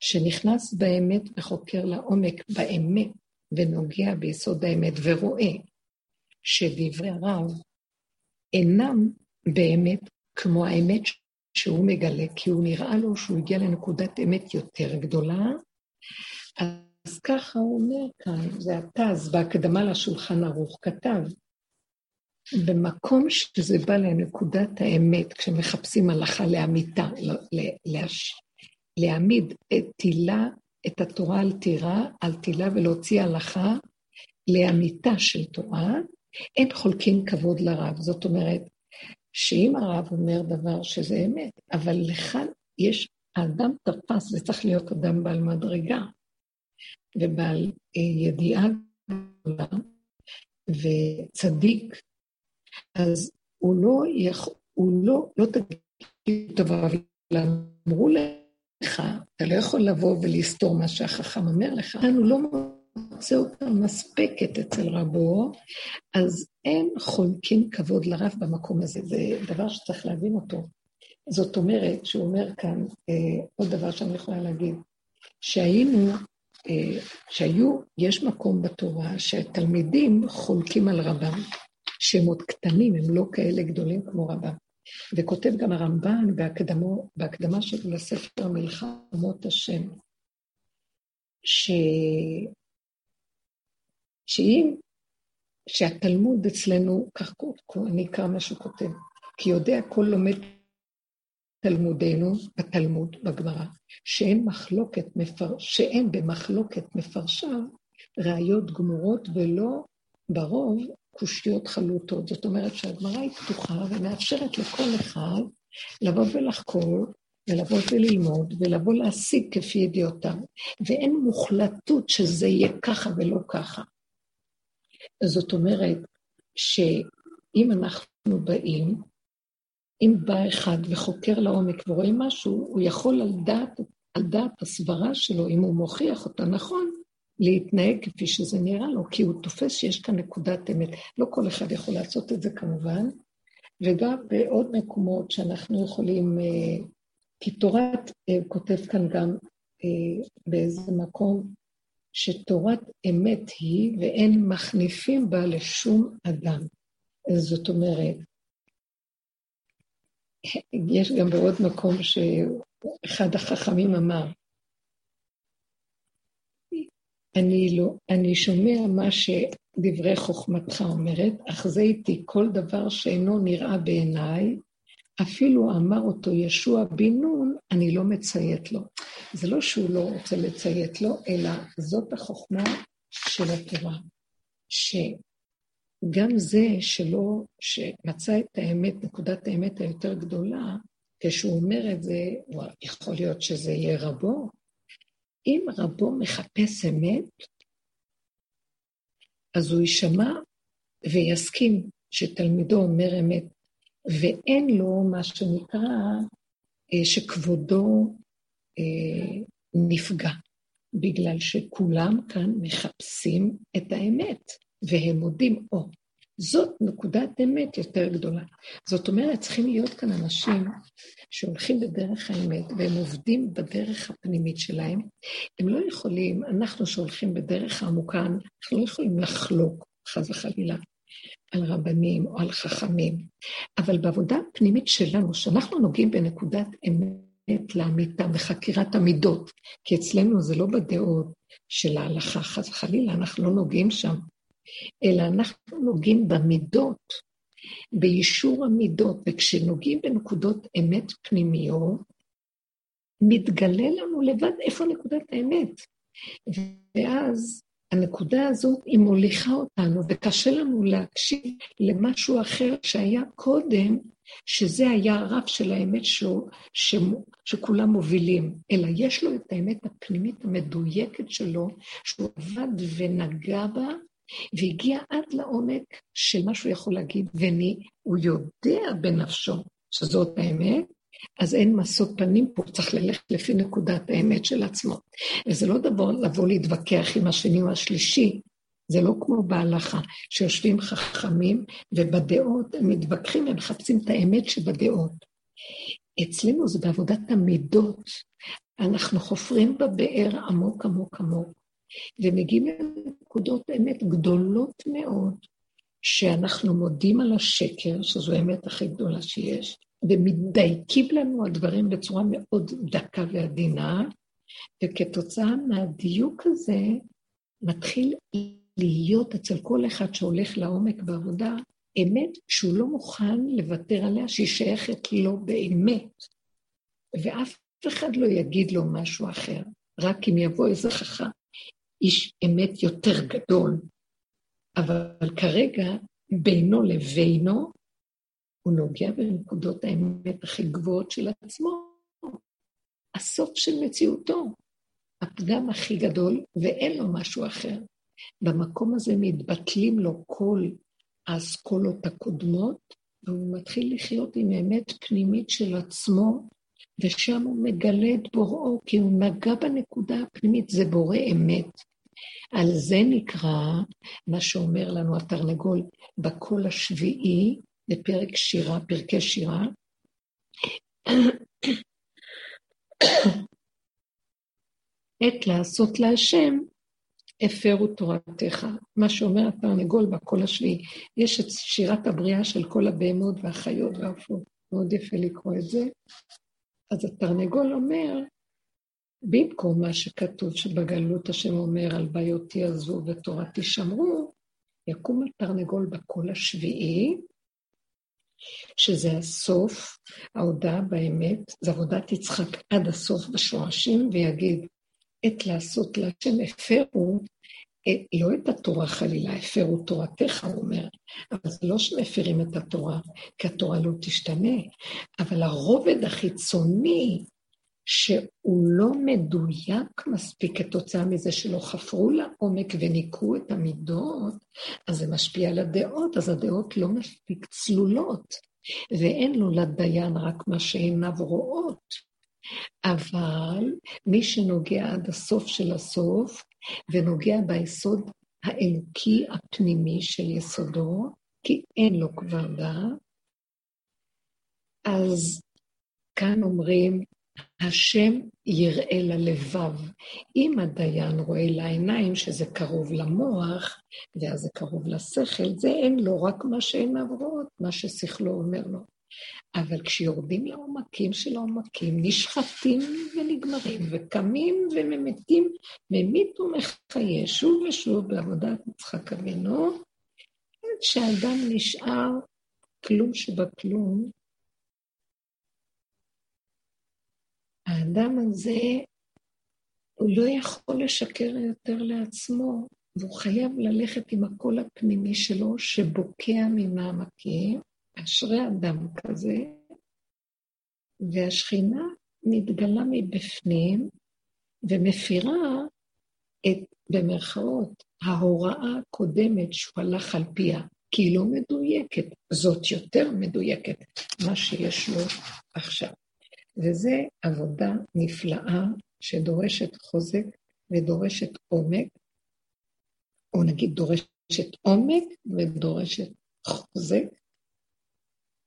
שנכנס באמת וחוקר לעומק באמת, ונוגע ביסוד האמת, ורואה שדברי הרב אינם באמת כמו האמת שהוא מגלה, כי הוא נראה לו שהוא הגיע לנקודת אמת יותר גדולה, אז ככה הוא אומר כאן, זה הטז בהקדמה לשולחן ערוך, כתב, במקום שזה בא לנקודת האמת, כשמחפשים הלכה לאמיתה, להש... להעמיד את תילה, את התורה על טירה, על תילה ולהוציא הלכה לאמיתה של תורה, אין חולקים כבוד לרב. זאת אומרת, שאם הרב אומר דבר שזה אמת, אבל לך יש, האדם תפס, זה צריך להיות אדם בעל מדרגה. ובעל אה, ידיעה גדולה וצדיק, אז הוא לא יכול, הוא לא, לא תגיד דבר, אמרו לך, אתה לא יכול לבוא ולסתור מה שהחכם אומר לך, הוא לא מוצא אותה מספקת אצל רבו, אז אין חולקים כבוד לרב במקום הזה, זה דבר שצריך להבין אותו. זאת אומרת, שהוא אומר כאן, אה, עוד דבר שאני יכולה להגיד, שהיינו שהיו, יש מקום בתורה שהתלמידים חולקים על רבם, שהם עוד קטנים, הם לא כאלה גדולים כמו רבם. וכותב גם הרמב"ן בהקדמו, בהקדמה שלו לספר מלחמות השם, ש... שאם, שהתלמוד אצלנו, כך אני אקרא מה שהוא כותב, כי יודע כל לומד תלמודנו, בתלמוד, בגמרא, שאין מפר... שאין במחלוקת מפרשיו ראיות גמורות ולא ברוב קושיות חלוטות. זאת אומרת שהגמרא היא פתוחה ומאפשרת לכל אחד לבוא ולחקור ולבוא וללמוד ולבוא להשיג כפי ידיעותיו, ואין מוחלטות שזה יהיה ככה ולא ככה. זאת אומרת שאם אנחנו באים אם בא אחד וחוקר לעומק ורואה משהו, הוא יכול על דעת, על דעת הסברה שלו, אם הוא מוכיח אותה נכון, להתנהג כפי שזה נראה לו, כי הוא תופס שיש כאן נקודת אמת. לא כל אחד יכול לעשות את זה כמובן, וגם בעוד מקומות שאנחנו יכולים, אה, כי תורת, אה, כותב כאן גם אה, באיזה מקום, שתורת אמת היא ואין מחניפים בה לשום אדם. זאת אומרת, יש גם בעוד מקום שאחד החכמים אמר, אני לא, אני שומע מה שדברי חוכמתך אומרת, אך זה איתי כל דבר שאינו נראה בעיניי, אפילו אמר אותו ישוע בן נון, אני לא מציית לו. זה לא שהוא לא רוצה לציית לו, אלא זאת החוכמה של התורה. שגם זה שלא, שמצא את האמת, נקודת האמת היותר גדולה, כשהוא אומר את זה, יכול להיות שזה יהיה רבו. אם רבו מחפש אמת, אז הוא יישמע ויסכים שתלמידו אומר אמת, ואין לו מה שנקרא אה, שכבודו אה, נפגע, בגלל שכולם כאן מחפשים את האמת, והם מודים, או, זאת נקודת אמת יותר גדולה. זאת אומרת, צריכים להיות כאן אנשים שהולכים בדרך האמת, והם עובדים בדרך הפנימית שלהם. הם לא יכולים, אנחנו שהולכים בדרך העמוקה, אנחנו לא יכולים לחלוק, חס וחלילה, על רבנים או על חכמים, אבל בעבודה הפנימית שלנו, שאנחנו נוגעים בנקודת אמת לאמיתה, בחקירת המידות, כי אצלנו זה לא בדעות של ההלכה, חס וחלילה, אנחנו לא נוגעים שם, אלא אנחנו נוגעים במידות, באישור המידות, וכשנוגעים בנקודות אמת פנימיות, מתגלה לנו לבד איפה נקודת האמת. ואז הנקודה הזאת, היא מוליכה אותנו, וקשה לנו להקשיב למשהו אחר שהיה קודם, שזה היה הרף של האמת שהוא, ש, שכולם מובילים, אלא יש לו את האמת הפנימית המדויקת שלו, שהוא עבד ונגע בה, והגיע עד לעומק של מה שהוא יכול להגיד, והוא יודע בנפשו שזאת האמת, אז אין משוא פנים פה, צריך ללכת לפי נקודת האמת של עצמו. וזה לא דבר לבוא להתווכח עם השני או השלישי, זה לא כמו בהלכה, שיושבים חכמים ובדעות הם מתווכחים, הם מחפשים את האמת שבדעות. אצלנו זה בעבודת המידות, אנחנו חופרים בבאר עמוק עמוק עמוק, ומגיעים לנקודות אמת גדולות מאוד, שאנחנו מודים על השקר, שזו האמת הכי גדולה שיש, ומדייקים לנו הדברים בצורה מאוד דקה ועדינה, וכתוצאה מהדיוק הזה מתחיל להיות אצל כל אחד שהולך לעומק בעבודה, אמת שהוא לא מוכן לוותר עליה, שהיא שייכת לו באמת. ואף אחד לא יגיד לו משהו אחר, רק אם יבוא איזה חכם, איש אמת יותר גדול. אבל כרגע, בינו לבינו, הוא נוגע בנקודות האמת הכי גבוהות של עצמו, הסוף של מציאותו, הפגם הכי גדול, ואין לו משהו אחר. במקום הזה מתבטלים לו כל האסכולות הקודמות, והוא מתחיל לחיות עם אמת פנימית של עצמו, ושם הוא מגלה את בוראו, כי הוא נגע בנקודה הפנימית, זה בורא אמת. על זה נקרא מה שאומר לנו התרנגול בקול השביעי, בפרק שירה, פרקי שירה. עת לעשות להשם, הפרו תורתך. מה שאומר התרנגול בקול השביעי. יש את שירת הבריאה של כל הבהמות והחיות והעופות. מאוד יפה לקרוא את זה. אז התרנגול אומר, במקום מה שכתוב שבגלות השם אומר על ביותי עזבו ותורתי שמרו, יקום התרנגול בקול השביעי, שזה הסוף, ההודעה באמת, זה עבודת יצחק עד הסוף בשורשים, ויגיד, עת לעשות להשם הפרו, אה, לא את התורה חלילה, הפרו תורתך, הוא אומר, אבל זה לא שמפרים את התורה, כי התורה לא תשתנה, אבל הרובד החיצוני, שהוא לא מדויק מספיק כתוצאה מזה שלא חפרו לעומק וניקו את המידות, אז זה משפיע על הדעות, אז הדעות לא מספיק צלולות, ואין לו לדיין רק מה שעיניו רואות. אבל מי שנוגע עד הסוף של הסוף, ונוגע ביסוד האלוקי הפנימי של יסודו, כי אין לו כבר דעת, אז כאן אומרים, השם יראה ללבב. אם הדיין רואה לעיניים שזה קרוב למוח, ואז זה קרוב לשכל, זה אין לו רק מה שעיניו רואות, מה ששכלו אומר לו. אבל כשיורדים לעומקים של העומקים, נשחטים ונגמרים, וקמים וממתים, ממית ומחיה, שוב ושוב בעבודת יצחק אבינו, עד שהאדם נשאר כלום שבכלום. האדם הזה, הוא לא יכול לשקר יותר לעצמו, והוא חייב ללכת עם הקול הפנימי שלו, שבוקע ממעמקים, אשרי אדם כזה, והשכינה מתגלה מבפנים ומפירה את, במרכאות, ההוראה הקודמת שהוא הלך על פיה, כי היא לא מדויקת, זאת יותר מדויקת, מה שיש לו עכשיו. וזו עבודה נפלאה שדורשת חוזק ודורשת עומק, או נגיד דורשת עומק ודורשת חוזק,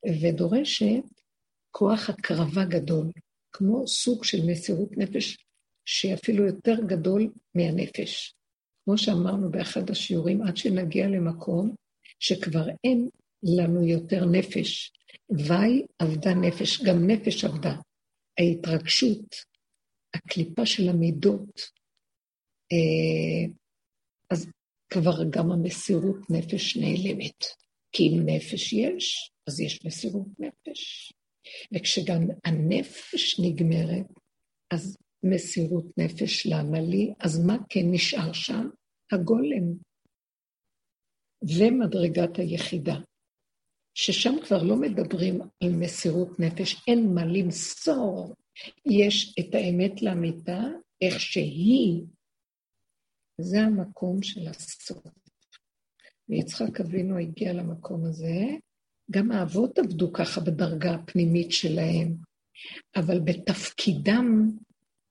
ודורשת כוח הקרבה גדול, כמו סוג של מסירות נפש שאפילו יותר גדול מהנפש. כמו שאמרנו באחד השיעורים, עד שנגיע למקום שכבר אין לנו יותר נפש. וי עבדה נפש, גם נפש עבדה. ההתרגשות, הקליפה של המידות, אה, אז כבר גם המסירות נפש נעלמת. כי אם נפש יש, אז יש מסירות נפש. וכשגם הנפש נגמרת, אז מסירות נפש למה לי? אז מה כן נשאר שם? הגולם. ומדרגת היחידה, ששם כבר לא מדברים על מסירות נפש, אין מה למסור. יש את האמת לאמיתה, איך שהיא. זה המקום של הסוף. ויצחק אבינו הגיע למקום הזה, גם האבות עבדו ככה בדרגה הפנימית שלהם, אבל בתפקידם,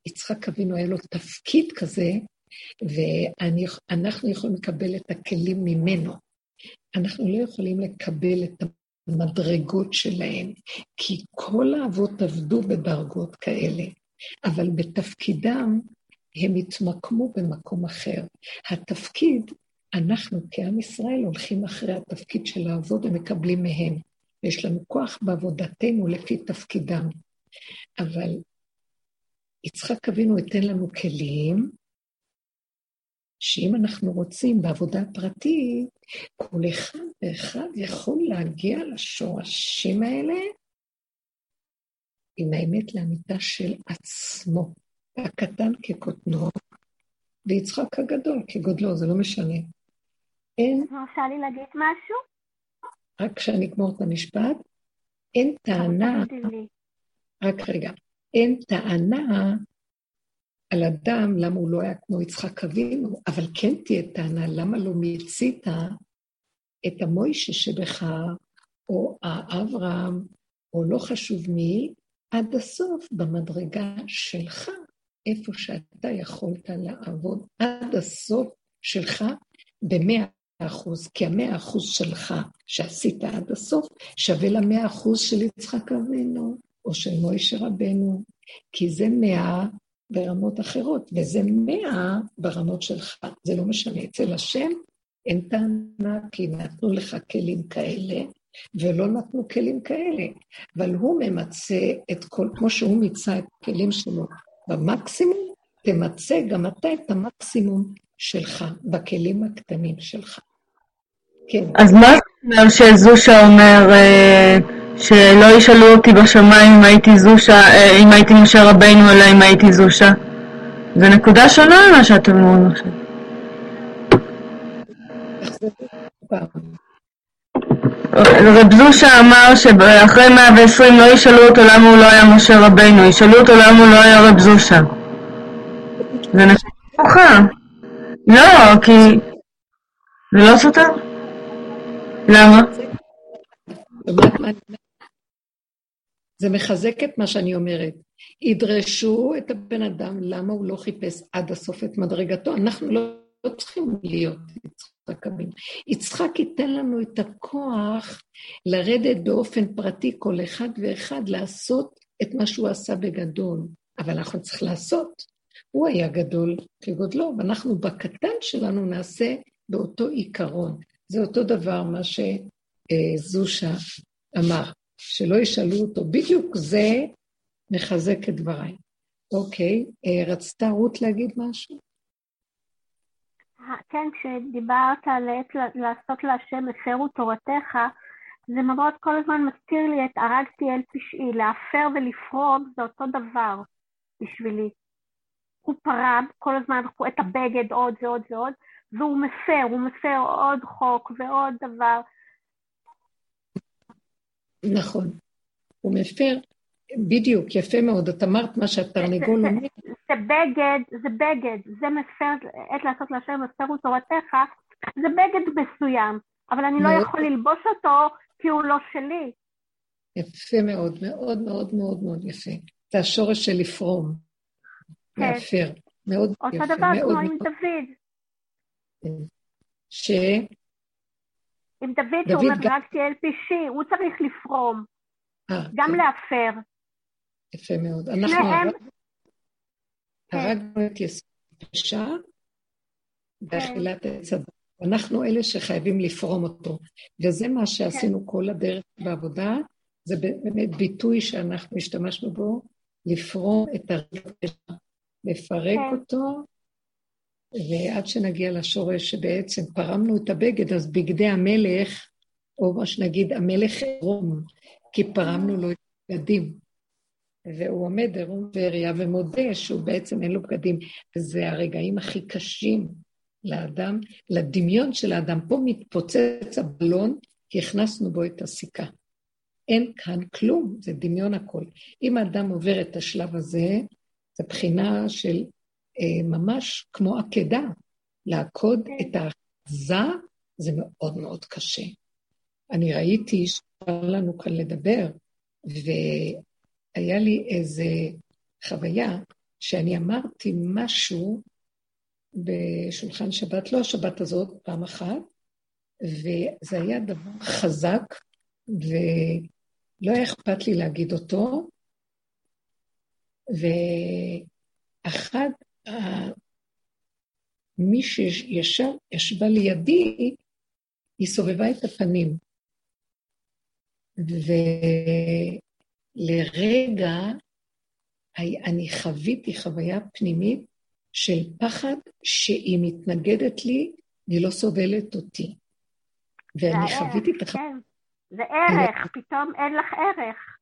יצחק אבינו היה לו תפקיד כזה, ואנחנו יכולים לקבל את הכלים ממנו. אנחנו לא יכולים לקבל את המדרגות שלהם, כי כל האבות עבדו בדרגות כאלה, אבל בתפקידם הם התמקמו במקום אחר. התפקיד אנחנו כעם ישראל הולכים אחרי התפקיד של לעבוד ומקבלים מהם. ויש לנו כוח בעבודתנו לפי תפקידם. אבל יצחק אבינו ייתן לנו כלים, שאם אנחנו רוצים בעבודה פרטית, כל אחד ואחד יכול להגיע לשורשים האלה עם האמת לאמיתה של עצמו, הקטן כקוטנו, ויצחק הגדול כגודלו, זה לא משנה. אין... מרשה לי להגיד משהו? רק כשאני אגמור את המשפט, אין טענה, רק רגע, אין טענה על אדם למה הוא לא היה כמו יצחק אבינו, אבל כן תהיה טענה למה לא מיצית את המוישה שבך, או האברהם, או לא חשוב מי, עד הסוף במדרגה שלך, איפה שאתה יכולת לעבוד עד הסוף שלך במאה אחוז, כי המאה אחוז שלך שעשית עד הסוף שווה למאה אחוז של יצחק אבינו או של מוישה רבנו, כי זה מאה ברמות אחרות, וזה מאה ברמות שלך. זה לא משנה, אצל השם אין טענה כי נתנו לך כלים כאלה, ולא נתנו כלים כאלה, אבל הוא ממצה את כל, כמו שהוא מיצה את הכלים שלו במקסימום, תמצה גם אתה את המקסימום שלך, בכלים הקטנים שלך. כן. אז מה זה אומר שזושה אומר אה, שלא ישאלו אותי בשמיים אם הייתי זושה, אה, אם הייתי משה רבינו, אלא אם הייתי זושה? זה נקודה שונה ממה שאתם אומרים עכשיו. רב זושה אמר שאחרי 120 לא ישאלו אותו למה הוא לא היה משה רבינו, ישאלו אותו למה הוא לא היה רב זושה. זה נקודה לא, כי... זה לא סותר? למה? זה מחזק את מה שאני אומרת. ידרשו את הבן אדם, למה הוא לא חיפש עד הסוף את מדרגתו? אנחנו לא, לא צריכים להיות יצחק אבינו. יצחק ייתן לנו את הכוח לרדת באופן פרטי, כל אחד ואחד, לעשות את מה שהוא עשה בגדול. אבל אנחנו צריכים לעשות. הוא היה גדול כגודלו, ואנחנו בקטן שלנו נעשה באותו עיקרון. זה אותו דבר מה שזושה אמר. שלא ישאלו אותו. בדיוק זה מחזק את דבריי. אוקיי, אה, רצתה רות להגיד משהו? כן, כשדיברת על עת לעשות להשם הפרו תורתך, זה מאוד כל הזמן מזכיר לי את הרגתי אל פשעי, להפר ולפרום זה אותו דבר בשבילי. הוא פרם כל הזמן את הבגד עוד ועוד ועוד, והוא מפר, הוא מפר עוד חוק ועוד דבר. נכון. הוא מפר, בדיוק, יפה מאוד. את אמרת מה שהתרנגול אומר. זה בגד, זה בגד, זה מפר, עת לעשות להשם מפרו תורתך, זה בגד מסוים, אבל אני לא יכול ללבוש אותו כי הוא לא שלי. יפה מאוד, מאוד מאוד מאוד מאוד יפה. זה השורש של לפרום, כן. להפר. מאוד יפה. אותו דבר מאוד כמו מאוד. עם דוד. ש... עם דוד, שהוא אומר רק פישי, הוא צריך לפרום, 아, אה, גם כן. להפר. יפה מאוד. אנחנו. הרגנו כן. את יסוד הפשע באכילת עץ הדת. אנחנו אלה שחייבים לפרום אותו. וזה מה שעשינו כל הדרך בעבודה, זה באמת ביטוי שאנחנו השתמשנו בו, לפרום את הרגש, לפרק כן. אותו, ועד שנגיע לשורש שבעצם פרמנו את הבגד, אז בגדי המלך, או מה שנגיד, המלך עירום, כי פרמנו לו את הבגדים. והוא עומד עירום ועריה ומודה שהוא בעצם אין לו בגדים. וזה הרגעים הכי קשים לאדם, לדמיון של האדם. פה מתפוצץ הבלון, כי הכנסנו בו את הסיכה. אין כאן כלום, זה דמיון הכל. אם האדם עובר את השלב הזה, זו בחינה של ממש כמו עקדה. לעקוד כן. את האחזה זה מאוד מאוד קשה. אני ראיתי שאפשר לנו כאן לדבר, והיה לי איזו חוויה שאני אמרתי משהו בשולחן שבת, לא השבת הזאת, פעם אחת, וזה היה דבר חזק, ולא היה אכפת לי להגיד אותו, ואחד מי שישבה לידי, היא סובבה את הפנים. ולרגע אני חוויתי חוויה פנימית של פחד שהיא מתנגדת לי והיא לא סובלת אותי. ואני חוויתי את החוויה. כן. זה ערך, פתאום אין לך ערך.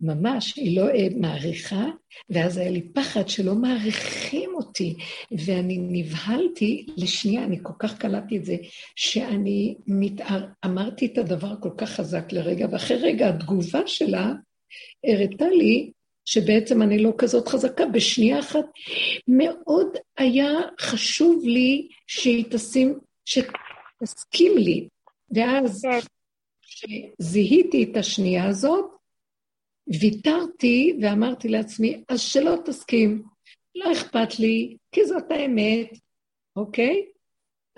ממש, היא לא אה, מעריכה, ואז היה לי פחד שלא מעריכים אותי, ואני נבהלתי לשנייה, אני כל כך קלטתי את זה, שאני מתאר, אמרתי את הדבר כל כך חזק לרגע, ואחרי רגע התגובה שלה הראתה לי שבעצם אני לא כזאת חזקה. בשנייה אחת מאוד היה חשוב לי שהיא תשים, שתסכים לי. ואז כשזיהיתי את השנייה הזאת, ויתרתי ואמרתי לעצמי, אז שלא תסכים, לא אכפת לי, כי זאת האמת, אוקיי?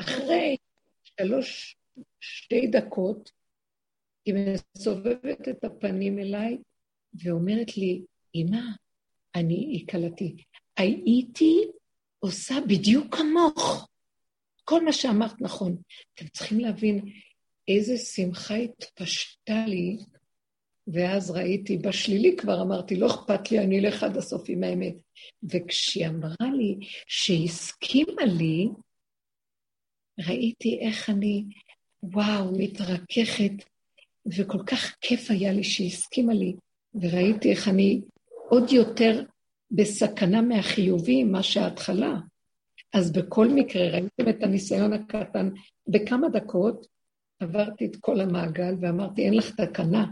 אחרי שלוש, שתי דקות, היא מסובבת את הפנים אליי ואומרת לי, אמא, אני קלטתי, הייתי עושה בדיוק כמוך. כל מה שאמרת נכון. אתם צריכים להבין איזה שמחה התפשטה לי ואז ראיתי, בשלילי כבר אמרתי, לא אכפת לי, אני אלך עד הסוף עם האמת. וכשהיא אמרה לי שהיא הסכימה לי, ראיתי איך אני, וואו, מתרככת, וכל כך כיף היה לי שהיא הסכימה לי, וראיתי איך אני עוד יותר בסכנה מהחיובי ממה שההתחלה. אז בכל מקרה, ראיתם את הניסיון הקטן, בכמה דקות עברתי את כל המעגל ואמרתי, אין לך תקנה,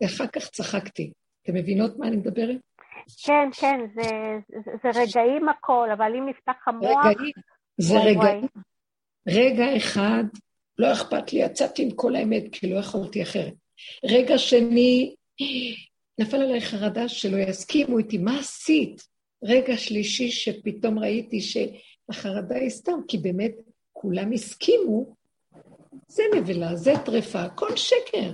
ואחר כך צחקתי. אתם מבינות מה אני מדברת? כן, כן, זה, זה, זה רגעים הכל, אבל אם נפתח המוח... רגעים, זה וואי, רגעים. וואי. רגע אחד, לא אכפת לי, יצאתי עם כל האמת, כי לא יכולתי אחרת. רגע שני, נפל עליי חרדה שלא יסכימו איתי, מה עשית? רגע שלישי שפתאום ראיתי שהחרדה היא סתם, כי באמת כולם הסכימו, זה נבלה, זה טרפה, הכל שקר.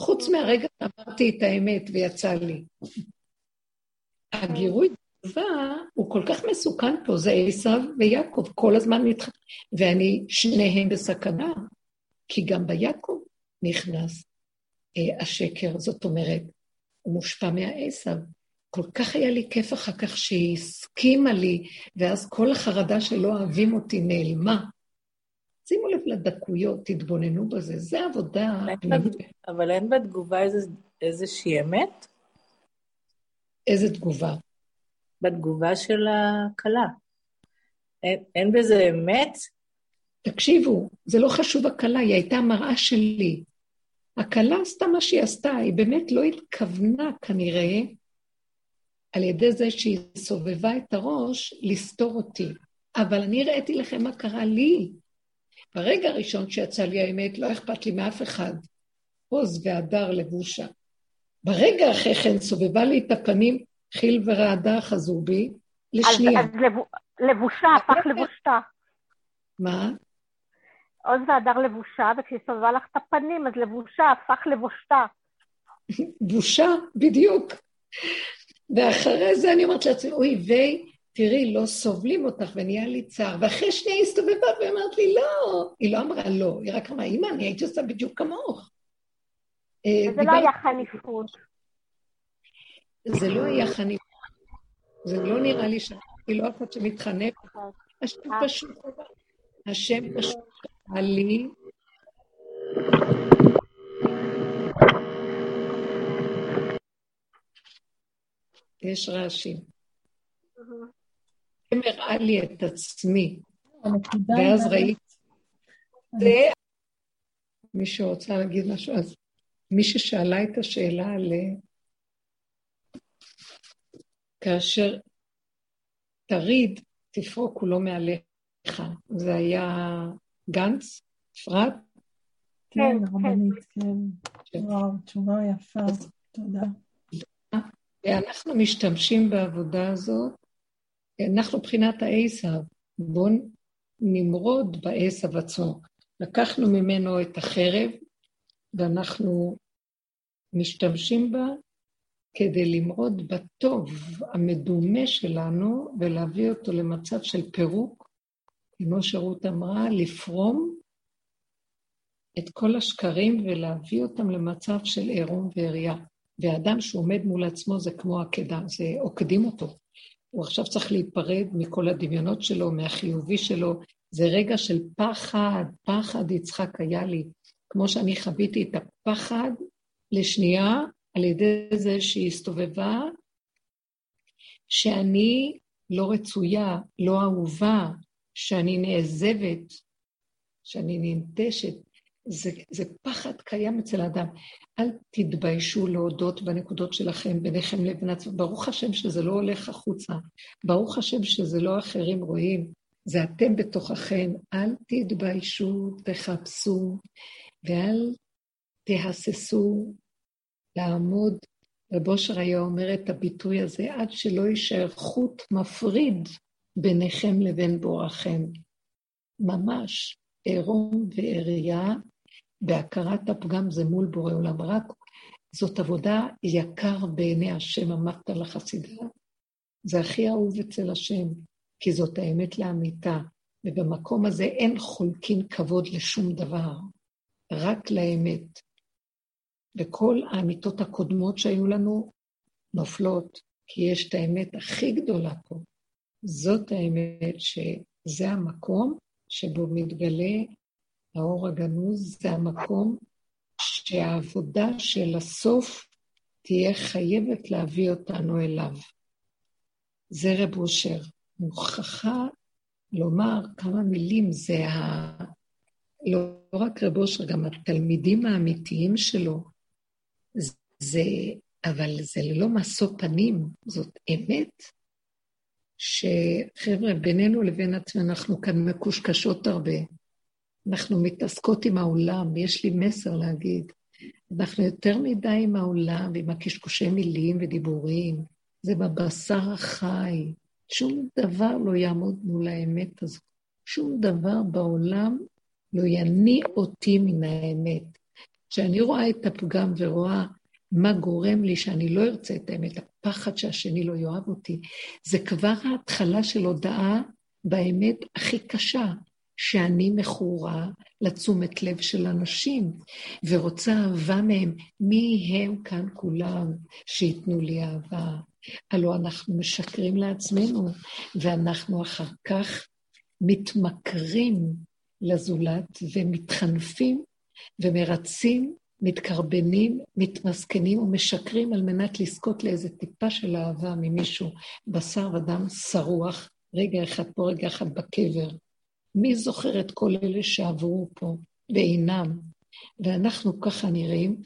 חוץ מהרגע שאמרתי את האמת ויצא לי. הגירוי תגובה הוא כל כך מסוכן פה, זה עשיו ויעקב, כל הזמן מתח... ואני, שניהם בסכנה, כי גם ביעקב נכנס אה, השקר, זאת אומרת, הוא מושפע מהעשב. כל כך היה לי כיף אחר כך שהיא הסכימה לי, ואז כל החרדה שלא אוהבים אותי נעלמה. שימו לב לדקויות, תתבוננו בזה, זה עבודה... אבל אין בתגובה איזושהי אמת? איזה תגובה? בתגובה של הכלה. אין, אין בזה אמת? תקשיבו, זה לא חשוב הכלה, היא הייתה המראה שלי. הכלה עשתה מה שהיא עשתה, היא באמת לא התכוונה כנראה, על ידי זה שהיא סובבה את הראש, לסתור אותי. אבל אני הראיתי לכם מה קרה לי. ברגע הראשון שיצא לי האמת, לא אכפת לי מאף אחד. עוז והדר לבושה. ברגע אחרי כן סובבה לי את הפנים, חיל ורעדה חזו בי, לשנייה. אז, אז לבושה הפך לבושתה. מה? עוז והדר לבושה, וכשהיא סובבה לך את הפנים, אז לבושה הפך לבושתה. (laughs) בושה, בדיוק. ואחרי זה אני אומרת לעצמי, אוי ויי, תראי, לא סובלים אותך ונהיה לי צער. ואחרי שנייה היא הסתובבה ואמרת לי, לא. היא לא אמרה לא, היא רק אמרה, אמא, אני הייתי עושה בדיוק כמוך. אה, זה לא היה חניפות. זה לא היה חניפות. זה לא נראה לי שאני לא אחת שמתחנפת. השם אה. פשוט, השם פשוט קרא לי יש רעשים. הראה לי את עצמי, ואז ראיתי... מי שרוצה להגיד משהו, אז מי ששאלה את השאלה על... כאשר תריד, תפרוק כולו מעליך. זה היה גנץ, אפרת? כן, כן, רבנית, כן. כן. וואו, תשובה יפה, תודה. ואנחנו משתמשים בעבודה הזאת, אנחנו מבחינת העשב, בואו נמרוד בעשב עצמו. לקחנו ממנו את החרב, ואנחנו משתמשים בה כדי למרוד בטוב המדומה שלנו ולהביא אותו למצב של פירוק, כמו שרות אמרה, לפרום את כל השקרים ולהביא אותם למצב של עירום ועריה. ואדם שעומד מול עצמו זה כמו עקדה, זה עוקדים אותו. הוא עכשיו צריך להיפרד מכל הדמיונות שלו, מהחיובי שלו. זה רגע של פחד, פחד יצחק היה לי. כמו שאני חוויתי את הפחד לשנייה, על ידי זה שהיא הסתובבה, שאני לא רצויה, לא אהובה, שאני נעזבת, שאני ננטשת. זה, זה פחד קיים אצל האדם. אל תתביישו להודות בנקודות שלכם ביניכם לבין עצמם. ברוך השם שזה לא הולך החוצה. ברוך השם שזה לא אחרים רואים. זה אתם בתוככם. אל תתביישו, תחפשו, ואל תהססו לעמוד. רב אושר היה אומר את הביטוי הזה, עד שלא יישאר חוט מפריד ביניכם לבין בוראכם. ממש עירום ועריה בהכרת הפגם זה מול בורא עולם. רק זאת עבודה יקר בעיני השם, אמרת לחסידה. זה הכי אהוב אצל השם, כי זאת האמת לאמיתה. ובמקום הזה אין חולקין כבוד לשום דבר, רק לאמת. וכל האמיתות הקודמות שהיו לנו נופלות, כי יש את האמת הכי גדולה פה. זאת האמת שזה המקום שבו מתגלה האור הגנוז זה המקום שהעבודה של הסוף תהיה חייבת להביא אותנו אליו. זה רב אושר. מוכרחה לומר כמה מילים, זה ה... לא רק רב אושר, גם התלמידים האמיתיים שלו, זה, אבל זה ללא משוא פנים, זאת אמת, שחבר'ה, בינינו לבין עצמנו אנחנו כאן מקושקשות הרבה. אנחנו מתעסקות עם העולם, יש לי מסר להגיד. אנחנו יותר מדי עם העולם ועם הקשקושי מילים ודיבורים. זה בבשר החי. שום דבר לא יעמוד מול האמת הזו. שום דבר בעולם לא יניא אותי מן האמת. כשאני רואה את הפגם ורואה מה גורם לי שאני לא ארצה את האמת, הפחד שהשני לא יאהב אותי, זה כבר ההתחלה של הודעה באמת הכי קשה. שאני מכורה לתשומת לב של אנשים, ורוצה אהבה מהם. מי הם כאן כולם שייתנו לי אהבה? הלוא אנחנו משקרים לעצמנו, ואנחנו אחר כך מתמכרים לזולת ומתחנפים ומרצים, מתקרבנים, מתמסכנים ומשקרים על מנת לזכות לאיזה טיפה של אהבה ממישהו, בשר ודם שרוח, רגע אחד פה, רגע אחד בקבר. מי זוכר את כל אלה שעברו פה ואינם? ואנחנו ככה נראים,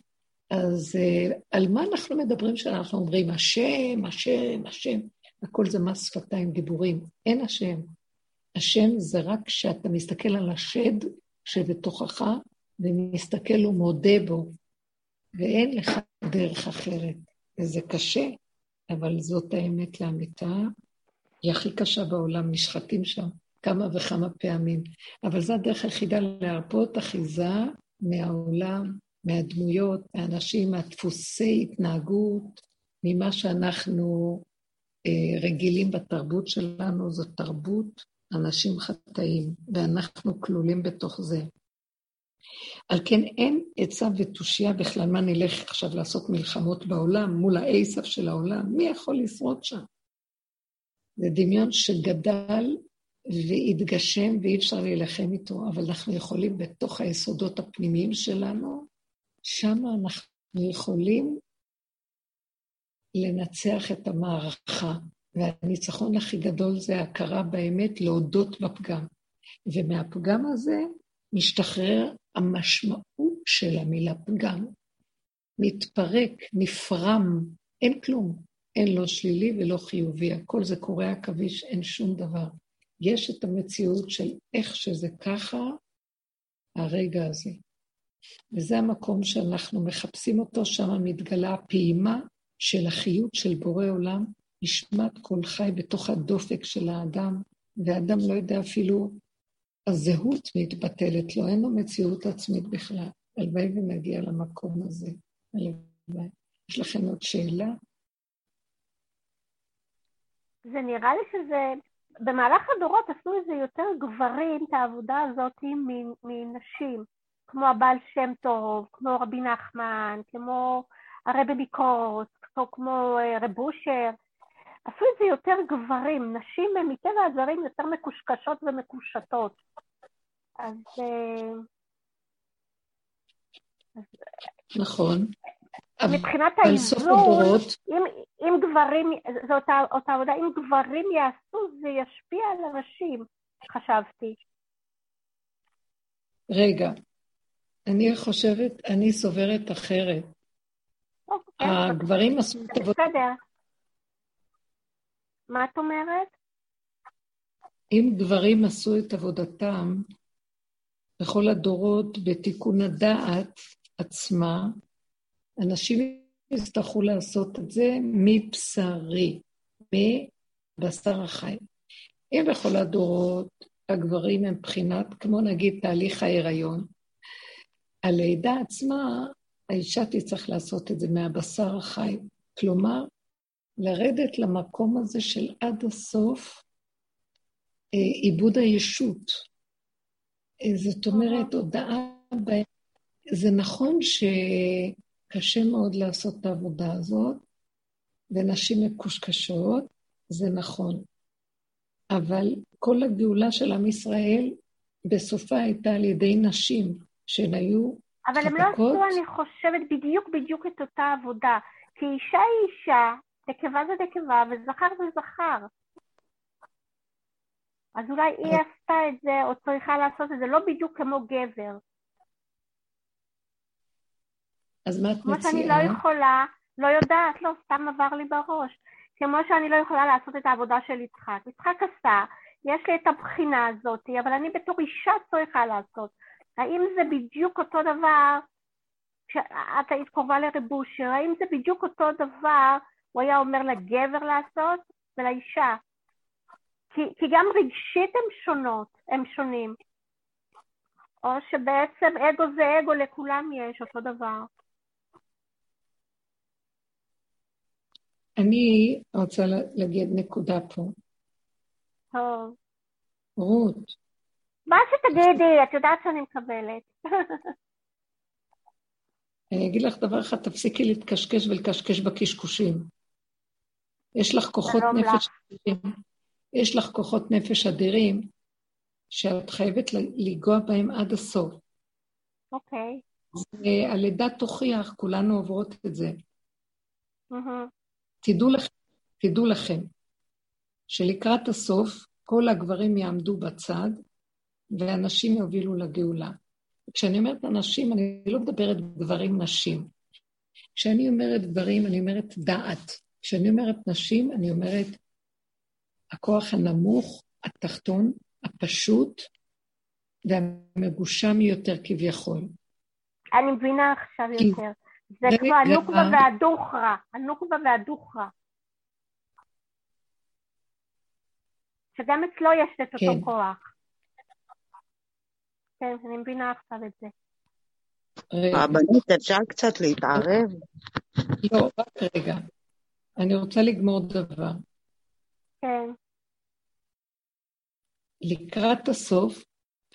אז uh, על מה אנחנו מדברים כשאנחנו אומרים השם, השם, השם? הכל זה מס שפתיים, דיבורים. אין השם. השם זה רק כשאתה מסתכל על השד שבתוכך, ומסתכל ומודה בו, ואין לך דרך אחרת. וזה קשה, אבל זאת האמת לאמיתה. היא הכי קשה בעולם, נשחטים שם כמה וכמה פעמים. אבל זו הדרך היחידה להרפות אחיזה מהעולם, מהדמויות, מהאנשים, מהדפוסי התנהגות, ממה שאנחנו אה, רגילים בתרבות שלנו, זו תרבות אנשים חטאים, ואנחנו כלולים בתוך זה. על כן אין עצה ותושייה בכלל מה נלך עכשיו לעשות מלחמות בעולם מול האייסף של העולם, מי יכול לשרוד שם? זה דמיון שגדל והתגשם ואי אפשר להילחם איתו, אבל אנחנו יכולים בתוך היסודות הפנימיים שלנו, שם אנחנו יכולים לנצח את המערכה. והניצחון הכי גדול זה הכרה באמת, להודות בפגם. ומהפגם הזה משתחרר המשמעות של המילה פגם. מתפרק, נפרם, אין כלום. אין לא שלילי ולא חיובי, הכל זה קורע עכביש, אין שום דבר. יש את המציאות של איך שזה ככה, הרגע הזה. וזה המקום שאנחנו מחפשים אותו, שם מתגלה הפעימה של החיות של בורא עולם, נשמת כל חי בתוך הדופק של האדם, והאדם לא יודע אפילו, הזהות מתבטלת לו, אין לו מציאות עצמית בכלל. הלוואי ונגיע למקום הזה. הלוואי. יש לכם עוד שאלה? זה נראה לי שזה, במהלך הדורות עשו את זה יותר גברים, את העבודה הזאת מנשים, כמו הבעל שם טוב, כמו רבי נחמן, כמו הרבי ביקורת, כמו, כמו אה, רב אושר. עשו את זה יותר גברים, נשים מטבע הדברים יותר מקושקשות ומקושטות. אז... אה, נכון. מבחינת האיזון, אם, אם גברים, זו אותה, אותה עבודה, אם גברים יעשו, זה ישפיע על הנשים, חשבתי. רגע, אני חושבת, אני סוברת אחרת. אוקיי, הגברים עשו את עבודה... בסדר. מה את אומרת? אם גברים עשו את עבודתם בכל הדורות בתיקון הדעת עצמה, אנשים יצטרכו לעשות את זה מבשרי, מבשר החי. אם בכל הדורות הגברים הם בחינת, כמו נגיד תהליך ההיריון, הלידה עצמה, האישה תצטרך לעשות את זה מהבשר החי. כלומר, לרדת למקום הזה של עד הסוף אה, עיבוד הישות. אה, זאת אומרת, הודעה, ב... זה נכון שקשה מאוד לעשות את העבודה הזאת, ונשים מקושקשות, זה נכון. אבל כל הגאולה של עם ישראל, בסופה הייתה על ידי נשים, שהן היו אבל הם לא עשו, אני חושבת, בדיוק בדיוק את אותה עבודה. כי אישה היא אישה, נקבה זה נקבה וזכר זה זכר. אז אולי היא עשתה את זה, או צריכה לעשות את זה, לא בדיוק כמו גבר. אז מה את מציעה? כמו שאני לא יכולה, לא יודעת, לא, סתם עבר לי בראש. כמו שאני לא יכולה לעשות את העבודה של יצחק. יצחק עשה, יש לי את הבחינה הזאת, אבל אני בתור אישה צריכה לעשות. האם זה בדיוק אותו דבר, כשאת היית קרובה לרב אושר, האם זה בדיוק אותו דבר הוא היה אומר לגבר לעשות ולאישה? כי, כי גם רגשית הם שונות, הם שונים. או שבעצם אגו זה אגו, לכולם יש אותו דבר. אני רוצה להגיד נקודה פה. טוב. רות. מה שתגידי, את יודעת שאני מקבלת. (laughs) אני אגיד לך דבר אחד, תפסיקי להתקשקש ולקשקש בקשקושים. יש לך כוחות נפש אדירים, יש לך כוחות נפש אדירים, שאת חייבת לנגוע בהם עד הסוף. אוקיי. Okay. הלידה תוכיח, כולנו עוברות את זה. Mm-hmm. תדעו לכם, תדעו לכם, שלקראת הסוף כל הגברים יעמדו בצד והנשים יובילו לגאולה. כשאני אומרת אנשים, אני לא מדברת גברים נשים. כשאני אומרת גברים, אני אומרת דעת. כשאני אומרת נשים, אני אומרת הכוח הנמוך, התחתון, הפשוט והמגושם יותר כביכול. אני מבינה עכשיו יותר. זה כמו הנוקבה והדוכרה, הנוקבה והדוכרה. שגם אצלו יש את אותו כן. כוח. כן, אני מבינה עכשיו את זה. רבנית, אפשר קצת להתערב? לא, רק רגע. אני רוצה לגמור דבר. כן. לקראת הסוף,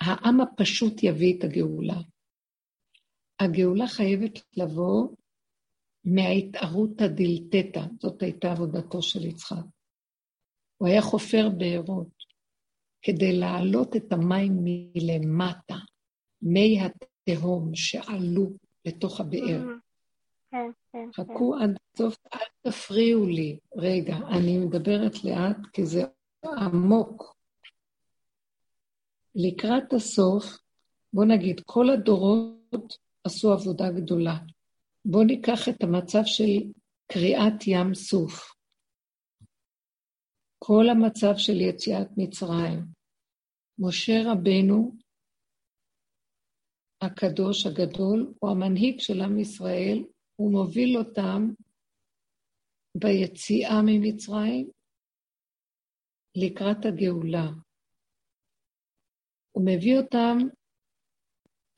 העם הפשוט יביא את הגאולה. הגאולה חייבת לבוא מההתערותא דילתתא, זאת הייתה עבודתו של יצחק. הוא היה חופר בארות כדי להעלות את המים מלמטה, מי התהום שעלו לתוך הבאר. כן, כן. חכו עד סוף, אל תפריעו לי. רגע, אני מדברת לאט כי זה עמוק. לקראת הסוף, בוא נגיד, כל הדורות עשו עבודה גדולה. בואו ניקח את המצב של קריעת ים סוף. כל המצב של יציאת מצרים. משה רבנו, הקדוש הגדול, הוא המנהיג של עם ישראל, הוא מוביל אותם ביציאה ממצרים לקראת הגאולה. הוא מביא אותם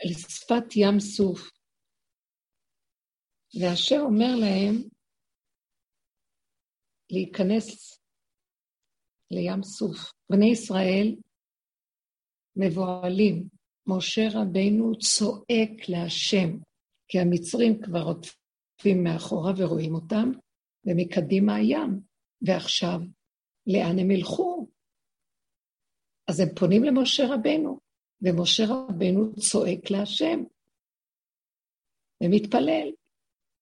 לשפת ים סוף. והשם אומר להם להיכנס לים סוף. בני ישראל מבוהלים. משה רבינו צועק להשם, כי המצרים כבר עוטפים מאחורה ורואים אותם, ומקדימה הים. ועכשיו, לאן הם ילכו? אז הם פונים למשה רבינו, ומשה רבינו צועק להשם, ומתפלל.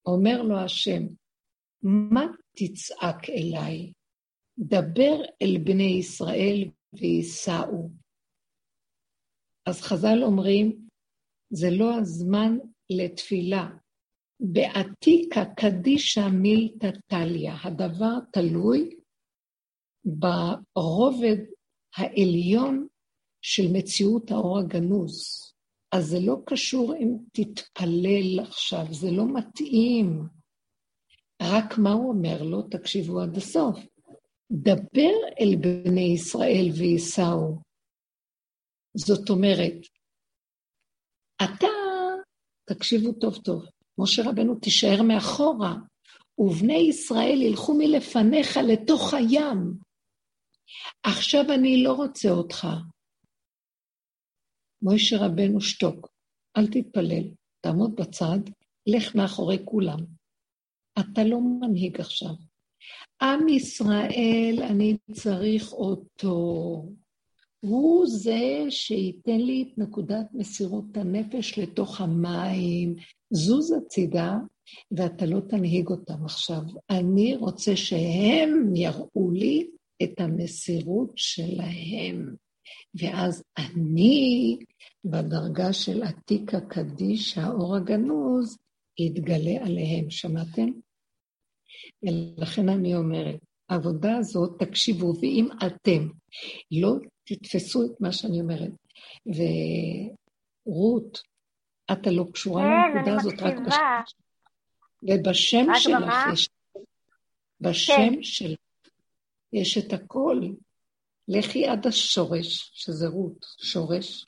אומר לו השם, מה תצעק אליי? דבר אל בני ישראל וייסעו. אז חז"ל אומרים, זה לא הזמן לתפילה. בעתיקה קדישא מילתא טליא, הדבר תלוי ברובד העליון של מציאות האור הגנוז. אז זה לא קשור אם תתפלל עכשיו, זה לא מתאים. רק מה הוא אומר לו? תקשיבו עד הסוף. דבר אל בני ישראל וייסעו. זאת אומרת, אתה, תקשיבו טוב טוב, משה רבנו תישאר מאחורה, ובני ישראל ילכו מלפניך לתוך הים. עכשיו אני לא רוצה אותך. משה רבנו שתוק, אל תתפלל, תעמוד בצד, לך מאחורי כולם. אתה לא מנהיג עכשיו. עם ישראל, אני צריך אותו. הוא זה שייתן לי את נקודת מסירות הנפש לתוך המים. זוז הצידה, ואתה לא תנהיג אותם עכשיו. אני רוצה שהם יראו לי את המסירות שלהם. ואז אני, בדרגה של עתיקה קדיש, האור הגנוז, יתגלה עליהם. שמעתם? ולכן אני אומרת, העבודה הזאת, תקשיבו, ואם אתם לא תתפסו את מה שאני אומרת, ורות, את הלא קשורה כן, לנקודה הזאת, רק בשם, ובשם שלך יש, בשם כן. שלך יש את הכל. לכי עד השורש, שזה רות, שורש,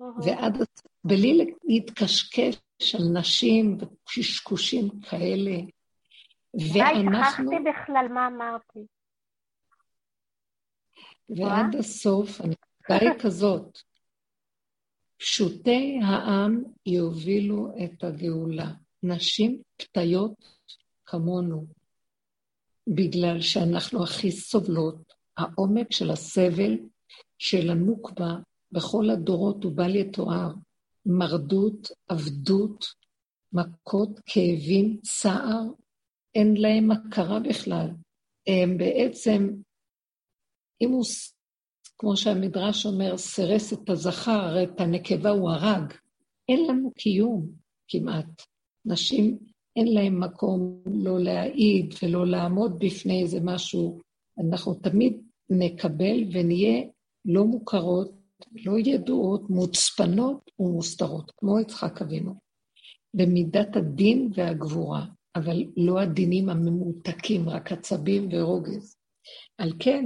ועד, בלי להתקשקש על נשים וקשקושים כאלה. ואנחנו... שכחתי בכלל מה אמרתי. ועד הסוף, הנקודה היא כזאת, פשוטי העם יובילו את הגאולה. נשים פתיות כמונו, בגלל שאנחנו הכי סובלות, העומק של הסבל של הנוקבה בכל הדורות הוא בל יתואר. מרדות, עבדות, מכות, כאבים, צער, אין להם הכרה בכלל. הם בעצם, אם הוא, כמו שהמדרש אומר, סירס את הזכר, הרי את הנקבה הוא הרג. אין לנו קיום כמעט. נשים, אין להם מקום לא להעיד ולא לעמוד בפני איזה משהו. אנחנו תמיד נקבל ונהיה לא מוכרות, לא ידועות, מוצפנות ומוסתרות, כמו יצחק אבינו. במידת הדין והגבורה, אבל לא הדינים הממותקים, רק עצבים ורוגז. על כן,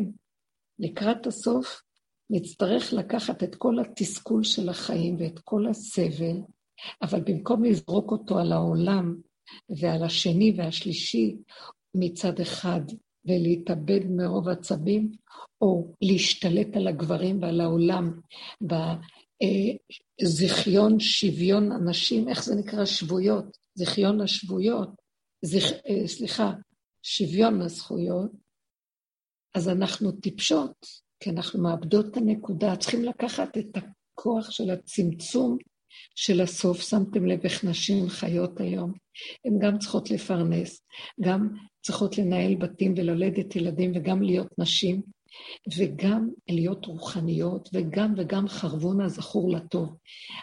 לקראת הסוף, נצטרך לקחת את כל התסכול של החיים ואת כל הסבל, אבל במקום לזרוק אותו על העולם ועל השני והשלישי מצד אחד, ולהתאבד מרוב עצבים, או להשתלט על הגברים ועל העולם בזיכיון שוויון הנשים, איך זה נקרא? שבויות, זיכיון השבויות, זכ... אה, סליחה, שוויון הזכויות, אז אנחנו טיפשות, כי אנחנו מאבדות את הנקודה, צריכים לקחת את הכוח של הצמצום של הסוף. שמתם לב איך נשים חיות היום. הן גם צריכות לפרנס, גם צריכות לנהל בתים וללדת ילדים וגם להיות נשים, וגם להיות רוחניות, וגם וגם חרבון הזכור לטוב.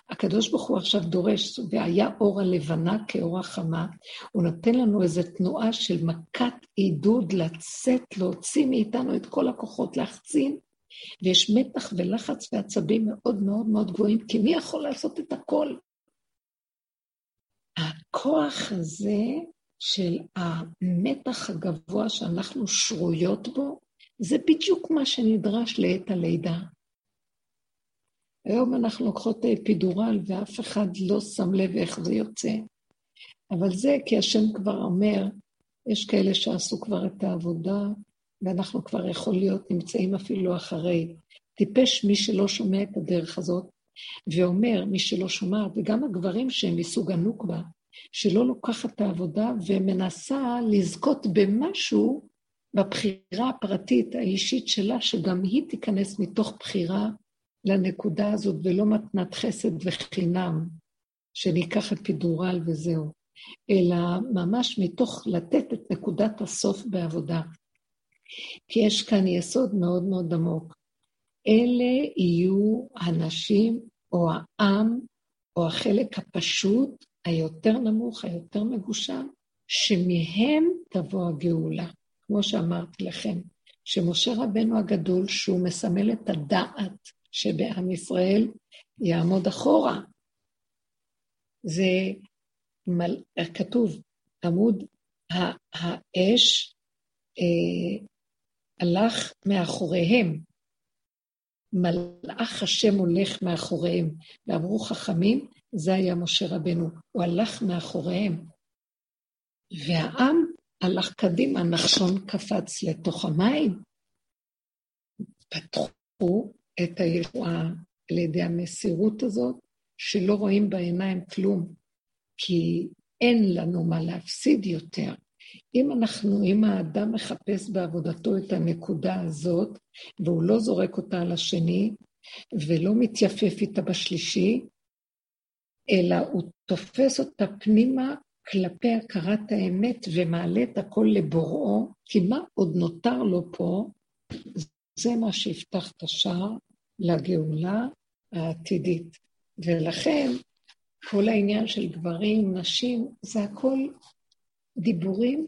הקדוש ברוך הוא עכשיו דורש, והיה אור הלבנה כאור החמה, הוא נותן לנו איזו תנועה של מכת עידוד לצאת, להוציא מאיתנו את כל הכוחות, להחצין, ויש מתח ולחץ ועצבים מאוד מאוד מאוד גבוהים, כי מי יכול לעשות את הכל? הכוח הזה של המתח הגבוה שאנחנו שרויות בו, זה בדיוק מה שנדרש לעת הלידה. היום אנחנו לוקחות אפידורל ואף אחד לא שם לב איך זה יוצא. אבל זה כי השם כבר אומר, יש כאלה שעשו כבר את העבודה, ואנחנו כבר יכול להיות נמצאים אפילו אחרי. טיפש מי שלא שומע את הדרך הזאת, ואומר, מי שלא שומע, וגם הגברים שהם מסוג הנוקבה, שלא לוקחת את העבודה ומנסה לזכות במשהו בבחירה הפרטית האישית שלה, שגם היא תיכנס מתוך בחירה לנקודה הזאת, ולא מתנת חסד וחינם, שניקח אפידורל וזהו, אלא ממש מתוך לתת את נקודת הסוף בעבודה. כי יש כאן יסוד מאוד מאוד עמוק. אלה יהיו הנשים או העם או החלק הפשוט, היותר נמוך, היותר מגושם, שמהם תבוא הגאולה. כמו שאמרתי לכם, שמשה רבנו הגדול, שהוא מסמל את הדעת שבעם ישראל, יעמוד אחורה. זה מל... כתוב, עמוד האש אה, הלך מאחוריהם. מלאך השם הולך מאחוריהם. ואמרו חכמים, זה היה משה רבנו, הוא הלך מאחוריהם. והעם הלך קדימה, נחשון קפץ לתוך המים. פתחו את הישועה על ידי המסירות הזאת, שלא רואים בעיניים כלום, כי אין לנו מה להפסיד יותר. אם אנחנו, אם האדם מחפש בעבודתו את הנקודה הזאת, והוא לא זורק אותה על השני, ולא מתייפף איתה בשלישי, אלא הוא תופס אותה פנימה כלפי הכרת האמת ומעלה את הכל לבוראו, כי מה עוד נותר לו פה? זה מה שיפתח את השער לגאולה העתידית. ולכן, כל העניין של גברים, נשים, זה הכל דיבורים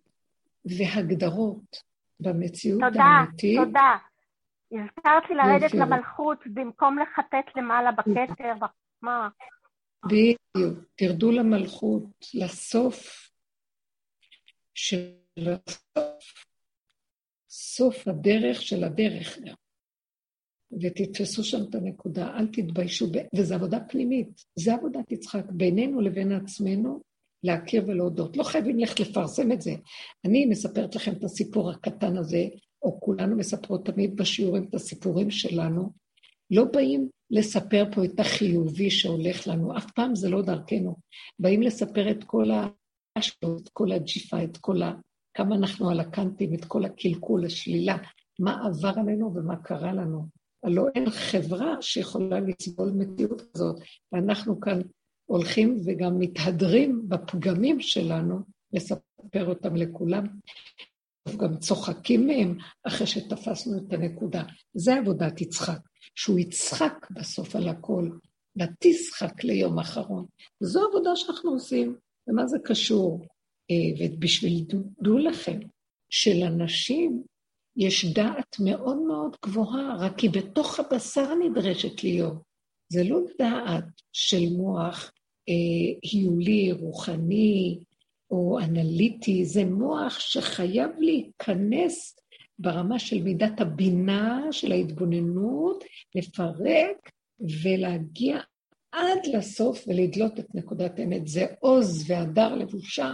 והגדרות במציאות תודה, האמיתית. תודה, תודה. הזכרת לי לרדת למלכות במקום לחטט למעלה בכתר, בחוכמה. (laughs) בדיוק, תרדו למלכות, לסוף של הסוף, סוף הדרך של הדרך גם. ותתפסו שם את הנקודה, אל תתביישו, וזו עבודה פנימית, זה עבודת יצחק, בינינו לבין עצמנו, להכיר ולהודות. לא חייבים ללכת לפרסם את זה. אני מספרת לכם את הסיפור הקטן הזה, או כולנו מספרות תמיד בשיעורים את הסיפורים שלנו. לא באים לספר פה את החיובי שהולך לנו, אף פעם זה לא דרכנו. באים לספר את כל האשלו, את כל הג'יפה, את כל ה... כמה אנחנו על הקנטים, את כל הקלקול, השלילה, מה עבר עלינו ומה קרה לנו. הלוא אין חברה שיכולה לסבול מציאות כזאת, ואנחנו כאן הולכים וגם מתהדרים בפגמים שלנו, לספר אותם לכולם. גם צוחקים מהם אחרי שתפסנו את הנקודה. זה עבודת יצחק, שהוא יצחק בסוף על הכל, ותשחק ליום אחרון. וזו עבודה שאנחנו עושים, ומה זה קשור? אה, ובשביל, דעו לכם, שלנשים יש דעת מאוד מאוד גבוהה, רק כי בתוך הבשר נדרשת להיות. זה לא דעת של מוח אה, היולי, רוחני או אנליטי, זה מוח שחייב להיכנס ברמה של מידת הבינה, של ההתבוננות, לפרק ולהגיע עד לסוף ולדלות את נקודת האמת. זה עוז והדר לבושה.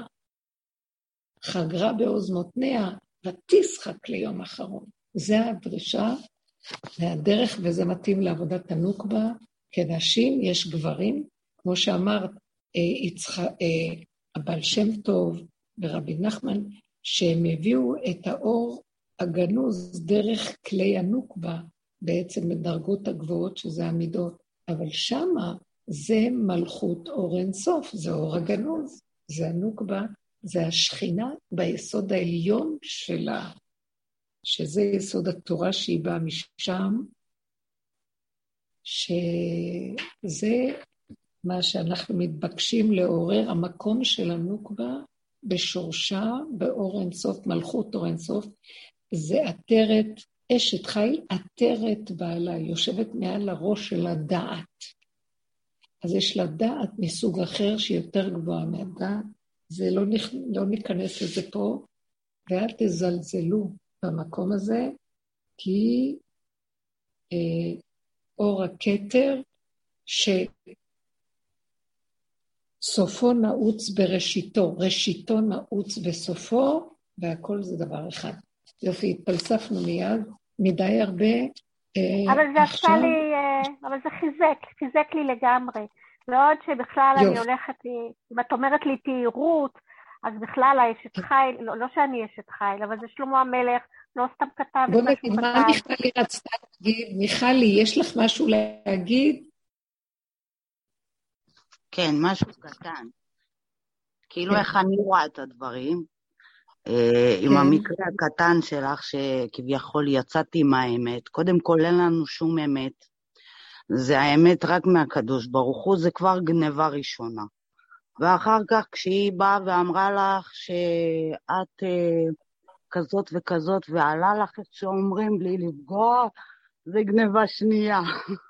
חגרה בעוז מותניה, ותשחק ליום אחרון. זה הדרישה והדרך, וזה מתאים לעבודת הנוקבה. כנשים יש גברים, כמו שאמרת, אה, יצח... אה, הבעל שם טוב ורבי נחמן, שהם הביאו את האור הגנוז דרך כלי הנוקבה, בעצם בדרגות הגבוהות, שזה המידות. אבל שמה זה מלכות אור אינסוף, זה אור הגנוז, זה הנוקבה, זה השכינה ביסוד העליון שלה, שזה יסוד התורה שהיא באה משם, שזה מה שאנחנו מתבקשים לעורר, המקום של הנוקבה בשורשה, באור אינסוף, מלכות אור אינסוף, זה עטרת, אשת חיל עטרת בעלה, יושבת מעל הראש של הדעת. אז יש לה דעת מסוג אחר שהיא יותר גבוהה מהדעת, זה לא, נכ... לא ניכנס לזה פה, ואל תזלזלו במקום הזה, כי אה, אור הכתר, שסופו נעוץ בראשיתו, ראשיתו נעוץ בסופו, והכל זה דבר אחד. יופי, התפלספנו מיד, מדי הרבה. אה, אבל זה. עשה לי, אה, אבל זה חיזק, חיזק לי לגמרי. ועוד שבכלל יופ. אני הולכת, אם את אומרת לי תהירות, אז בכלל האשת חיל, לא, לא שאני אשת חיל, אבל זה שלמה המלך, לא סתם כתב בוא נגיד, מה מיכלי רצתה להגיד? מיכלי, יש לך משהו להגיד? כן, משהו קטן. כאילו כן. איך אני רואה את הדברים, אה, עם כן. המקרה הקטן שלך, שכביכול יצאתי מהאמת. קודם כל, אין לנו שום אמת. זה האמת רק מהקדוש ברוך הוא, זה כבר גניבה ראשונה. ואחר כך כשהיא באה ואמרה לך שאת אה, כזאת וכזאת, ועלה לך את שאומרים בלי לפגוע, זה גניבה שנייה. (laughs)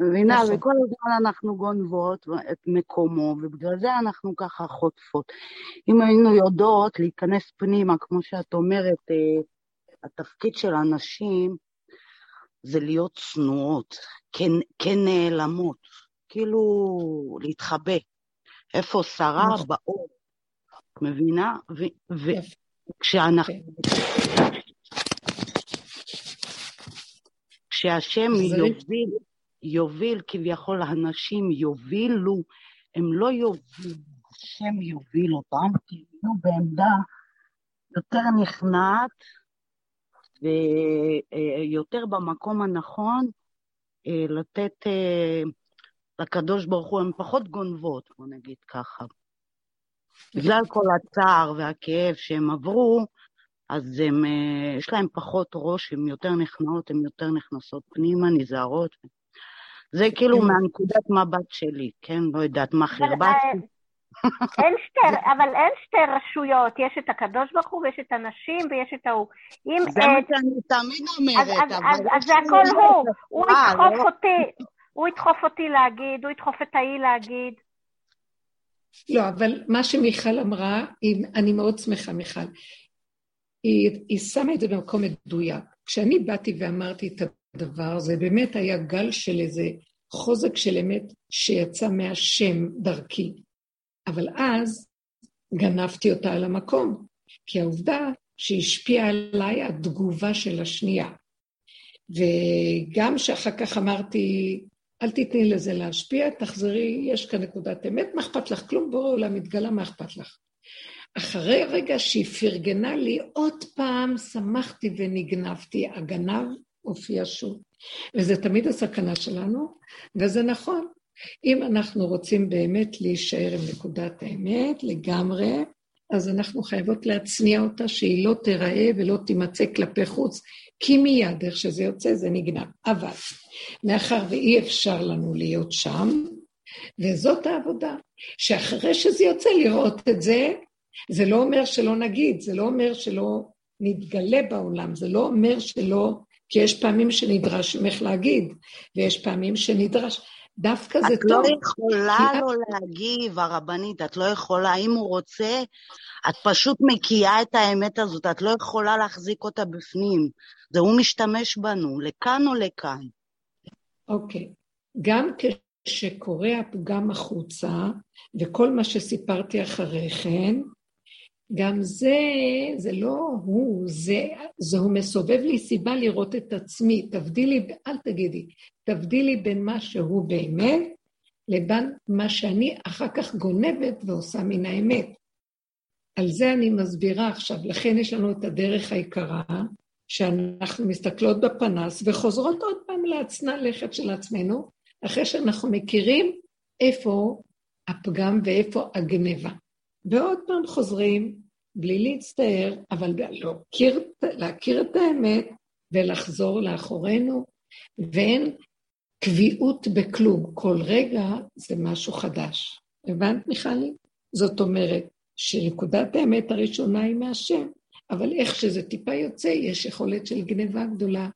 מבינה? נכון. וכל הזמן אנחנו גונבות את מקומו, ובגלל זה אנחנו ככה חוטפות. אם היינו יודעות להיכנס פנימה, כמו שאת אומרת, אה, התפקיד של הנשים זה להיות צנועות, כן, כן נעלמות, כאילו להתחבא. איפה שרה? נכון. באור. מבינה? וכשאנחנו... כן. כשהשם יוביל, יוביל, כביכול הנשים יובילו, הם לא יובילו, השם יוביל אותם, כי יהיו בעמדה יותר נכנעת ויותר במקום הנכון אה, לתת אה, לקדוש ברוך הוא, הן פחות גונבות, בוא נגיד ככה. בגלל כל הצער והכאב שהם עברו, אז הם, אה, יש להם פחות ראש, הן יותר נכנעות, הן יותר נכנסות פנימה, נזהרות. זה כאילו כן. מהנקודת מבט שלי, כן? לא יודעת מה חרבצתי. (laughs) אין שתי, אבל אין שתי רשויות, יש את הקדוש ברוך הוא ויש את הנשים ויש את ההוא. זה מה שאני תמיד אומרת, אבל... אז זה הכל הוא, הוא ידחוף לא? אותי, הוא ידחוף אותי להגיד, הוא ידחוף את ההיא להגיד. לא, אבל מה שמיכל אמרה, אני מאוד שמחה, מיכל. היא, היא שמה את זה במקום מדויק. כשאני באתי ואמרתי את הדבר, זה באמת היה גל של איזה חוזק של אמת שיצא מהשם דרכי. אבל אז גנבתי אותה על המקום, כי העובדה שהשפיעה עליי התגובה של השנייה. וגם שאחר כך אמרתי, אל תתני לזה להשפיע, תחזרי, יש כאן נקודת אמת, מה אכפת לך? כלום בורא עולם מתגלה, מה אכפת לך? אחרי רגע שהיא פרגנה לי, עוד פעם שמחתי ונגנבתי, הגנב הופיע שוב. וזה תמיד הסכנה שלנו, וזה נכון. אם אנחנו רוצים באמת להישאר עם נקודת האמת לגמרי, אז אנחנו חייבות להצניע אותה שהיא לא תיראה ולא תימצא כלפי חוץ, כי מיד איך שזה יוצא זה נגנב. אבל מאחר ואי אפשר לנו להיות שם, וזאת העבודה, שאחרי שזה יוצא לראות את זה, זה לא אומר שלא נגיד, זה לא אומר שלא נתגלה בעולם, זה לא אומר שלא, כי יש פעמים שנדרש ממך להגיד, ויש פעמים שנדרש, דווקא זה את טוב. לא יכולה לא להגיב, הרבנית, את לא יכולה, אם הוא רוצה, את פשוט מקיאה את האמת הזאת, את לא יכולה להחזיק אותה בפנים. זה הוא משתמש בנו, לכאן או לכאן. אוקיי. גם כשקורה הפגם החוצה, וכל מה שסיפרתי אחרי כן, גם זה, זה לא הוא, זה, זה הוא מסובב לי סיבה לראות את עצמי. תבדילי, אל תגידי, תבדילי בין מה שהוא באמת לבין מה שאני אחר כך גונבת ועושה מן האמת. על זה אני מסבירה עכשיו. לכן יש לנו את הדרך היקרה, שאנחנו מסתכלות בפנס וחוזרות עוד פעם להצנע לכת של עצמנו, אחרי שאנחנו מכירים איפה הפגם ואיפה הגניבה. ועוד פעם חוזרים, בלי להצטער, אבל להכיר, להכיר את האמת ולחזור לאחורינו, ואין קביעות בכלום. כל רגע זה משהו חדש. הבנת, מיכלי? זאת אומרת שנקודת האמת הראשונה היא מהשם, אבל איך שזה טיפה יוצא, יש יכולת של גניבה גדולה.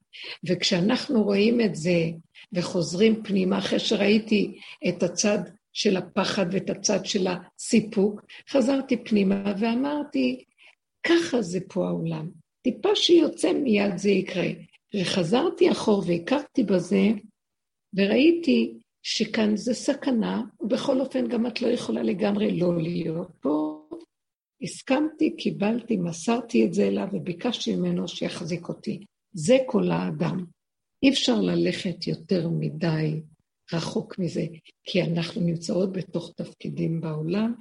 וכשאנחנו רואים את זה וחוזרים פנימה, אחרי שראיתי את הצד של הפחד ואת הצד של הסיפוק, חזרתי פנימה ואמרתי, ככה זה פה העולם. טיפה שיוצא מיד זה יקרה. וחזרתי אחור והכרתי בזה, וראיתי שכאן זה סכנה, ובכל אופן גם את לא יכולה לגמרי לא להיות פה. הסכמתי, קיבלתי, מסרתי את זה אליו וביקשתי ממנו שיחזיק אותי. זה כל האדם. אי אפשר ללכת יותר מדי רחוק מזה, כי אנחנו נמצאות בתוך תפקידים בעולם,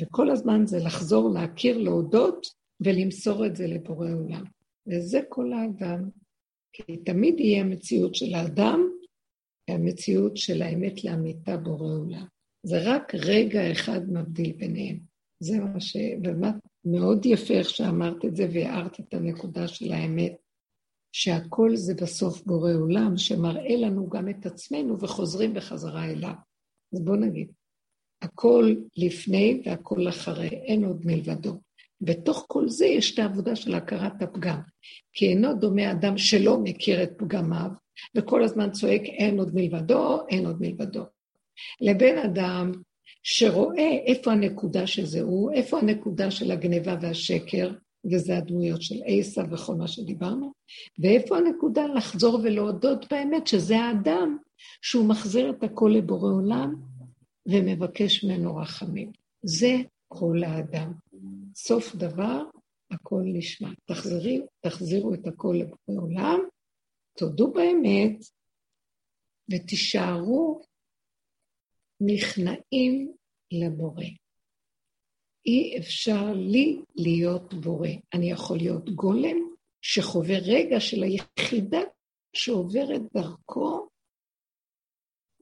וכל הזמן זה לחזור, להכיר, להודות ולמסור את זה לבורא עולם. וזה כל האדם. כי תמיד יהיה המציאות של האדם והמציאות של האמת לאמיתה בורא עולם. זה רק רגע אחד מבדיל ביניהם. זה מה ש... באמת מאוד יפה איך שאמרת את זה והערת את הנקודה של האמת. שהכל זה בסוף בורא עולם, שמראה לנו גם את עצמנו וחוזרים בחזרה אליו. אז בואו נגיד, הכל לפני והכל אחרי, אין עוד מלבדו. בתוך כל זה יש את העבודה של הכרת הפגם. כי אינו דומה אדם שלא מכיר את פגמיו, וכל הזמן צועק אין עוד מלבדו, אין עוד מלבדו. לבין אדם שרואה איפה הנקודה שזה הוא, איפה הנקודה של הגניבה והשקר, וזה הדמויות של עיסא וכל מה שדיברנו, ואיפה הנקודה לחזור ולהודות באמת שזה האדם שהוא מחזיר את הכל לבורא עולם ומבקש ממנו רחמים. זה כל האדם. סוף דבר, הכל נשמע. תחזרי, תחזירו את הכל לבורא עולם, תודו באמת ותישארו נכנעים לבורא. אי אפשר לי להיות בורא. אני יכול להיות גולם שחווה רגע של היחידה שעוברת דרכו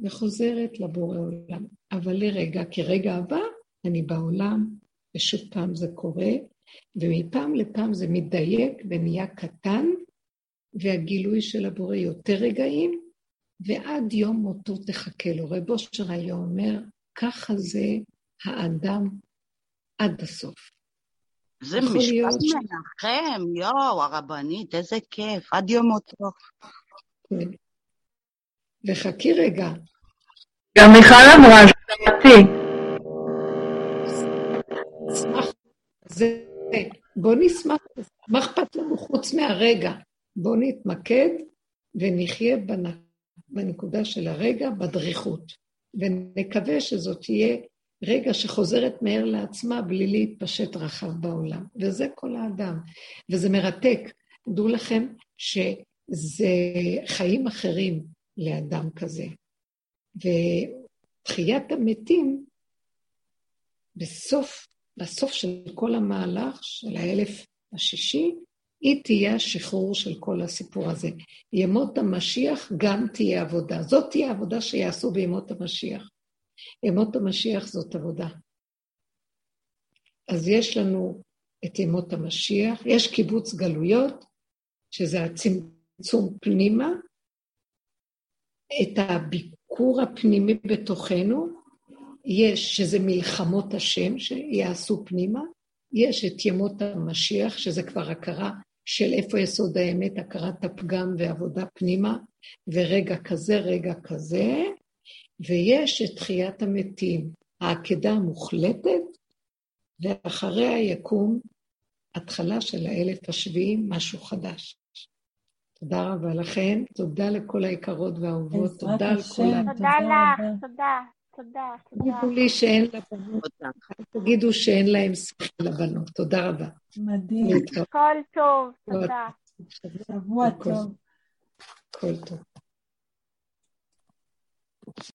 וחוזרת לבורא עולם. אבל לרגע, כי רגע הבא אני בעולם, ושוב פעם זה קורה, ומפעם לפעם זה מתדייק ונהיה קטן, והגילוי של הבורא יותר רגעים, ועד יום מותו תחכה לו. רב אושר היה אומר, ככה זה האדם עד הסוף. זה משפט מנחם, יואו, הרבנית, איזה כיף, עד יום מותו. כן. וחכי רגע. גם מיכל אמרה, זה אמיתי. זה, בוא נשמח, מה אכפת לנו חוץ מהרגע? בואו נתמקד ונחיה בנקודה של הרגע, בדריכות. ונקווה שזאת תהיה רגע שחוזרת מהר לעצמה בלי להתפשט רחב בעולם. וזה כל האדם. וזה מרתק. דעו לכם זה חיים אחרים לאדם כזה. ותחיית המתים, בסוף, בסוף של כל המהלך, של האלף השישי, היא תהיה השחרור של כל הסיפור הזה. ימות המשיח גם תהיה עבודה. זאת תהיה העבודה שיעשו בימות המשיח. ימות המשיח זאת עבודה. אז יש לנו את ימות המשיח, יש קיבוץ גלויות, שזה הצמצום פנימה, את הביקור הפנימי בתוכנו, יש שזה מלחמות השם שיעשו פנימה, יש את ימות המשיח, שזה כבר הכרה של איפה יסוד האמת, הכרת הפגם ועבודה פנימה, ורגע כזה, רגע כזה, ויש את תחיית המתים, העקדה המוחלטת, ואחריה יקום התחלה של האלף השביעי, משהו חדש. תודה רבה לכם, תודה לכל היקרות והאהובות, תודה על כולם. תודה לך, תודה, תודה, תודה. תגידו לי שאין לבנות, תגידו שאין להם שכל לבנות, תודה רבה. מדהים. כל טוב, תודה. שבוע טוב. כל טוב.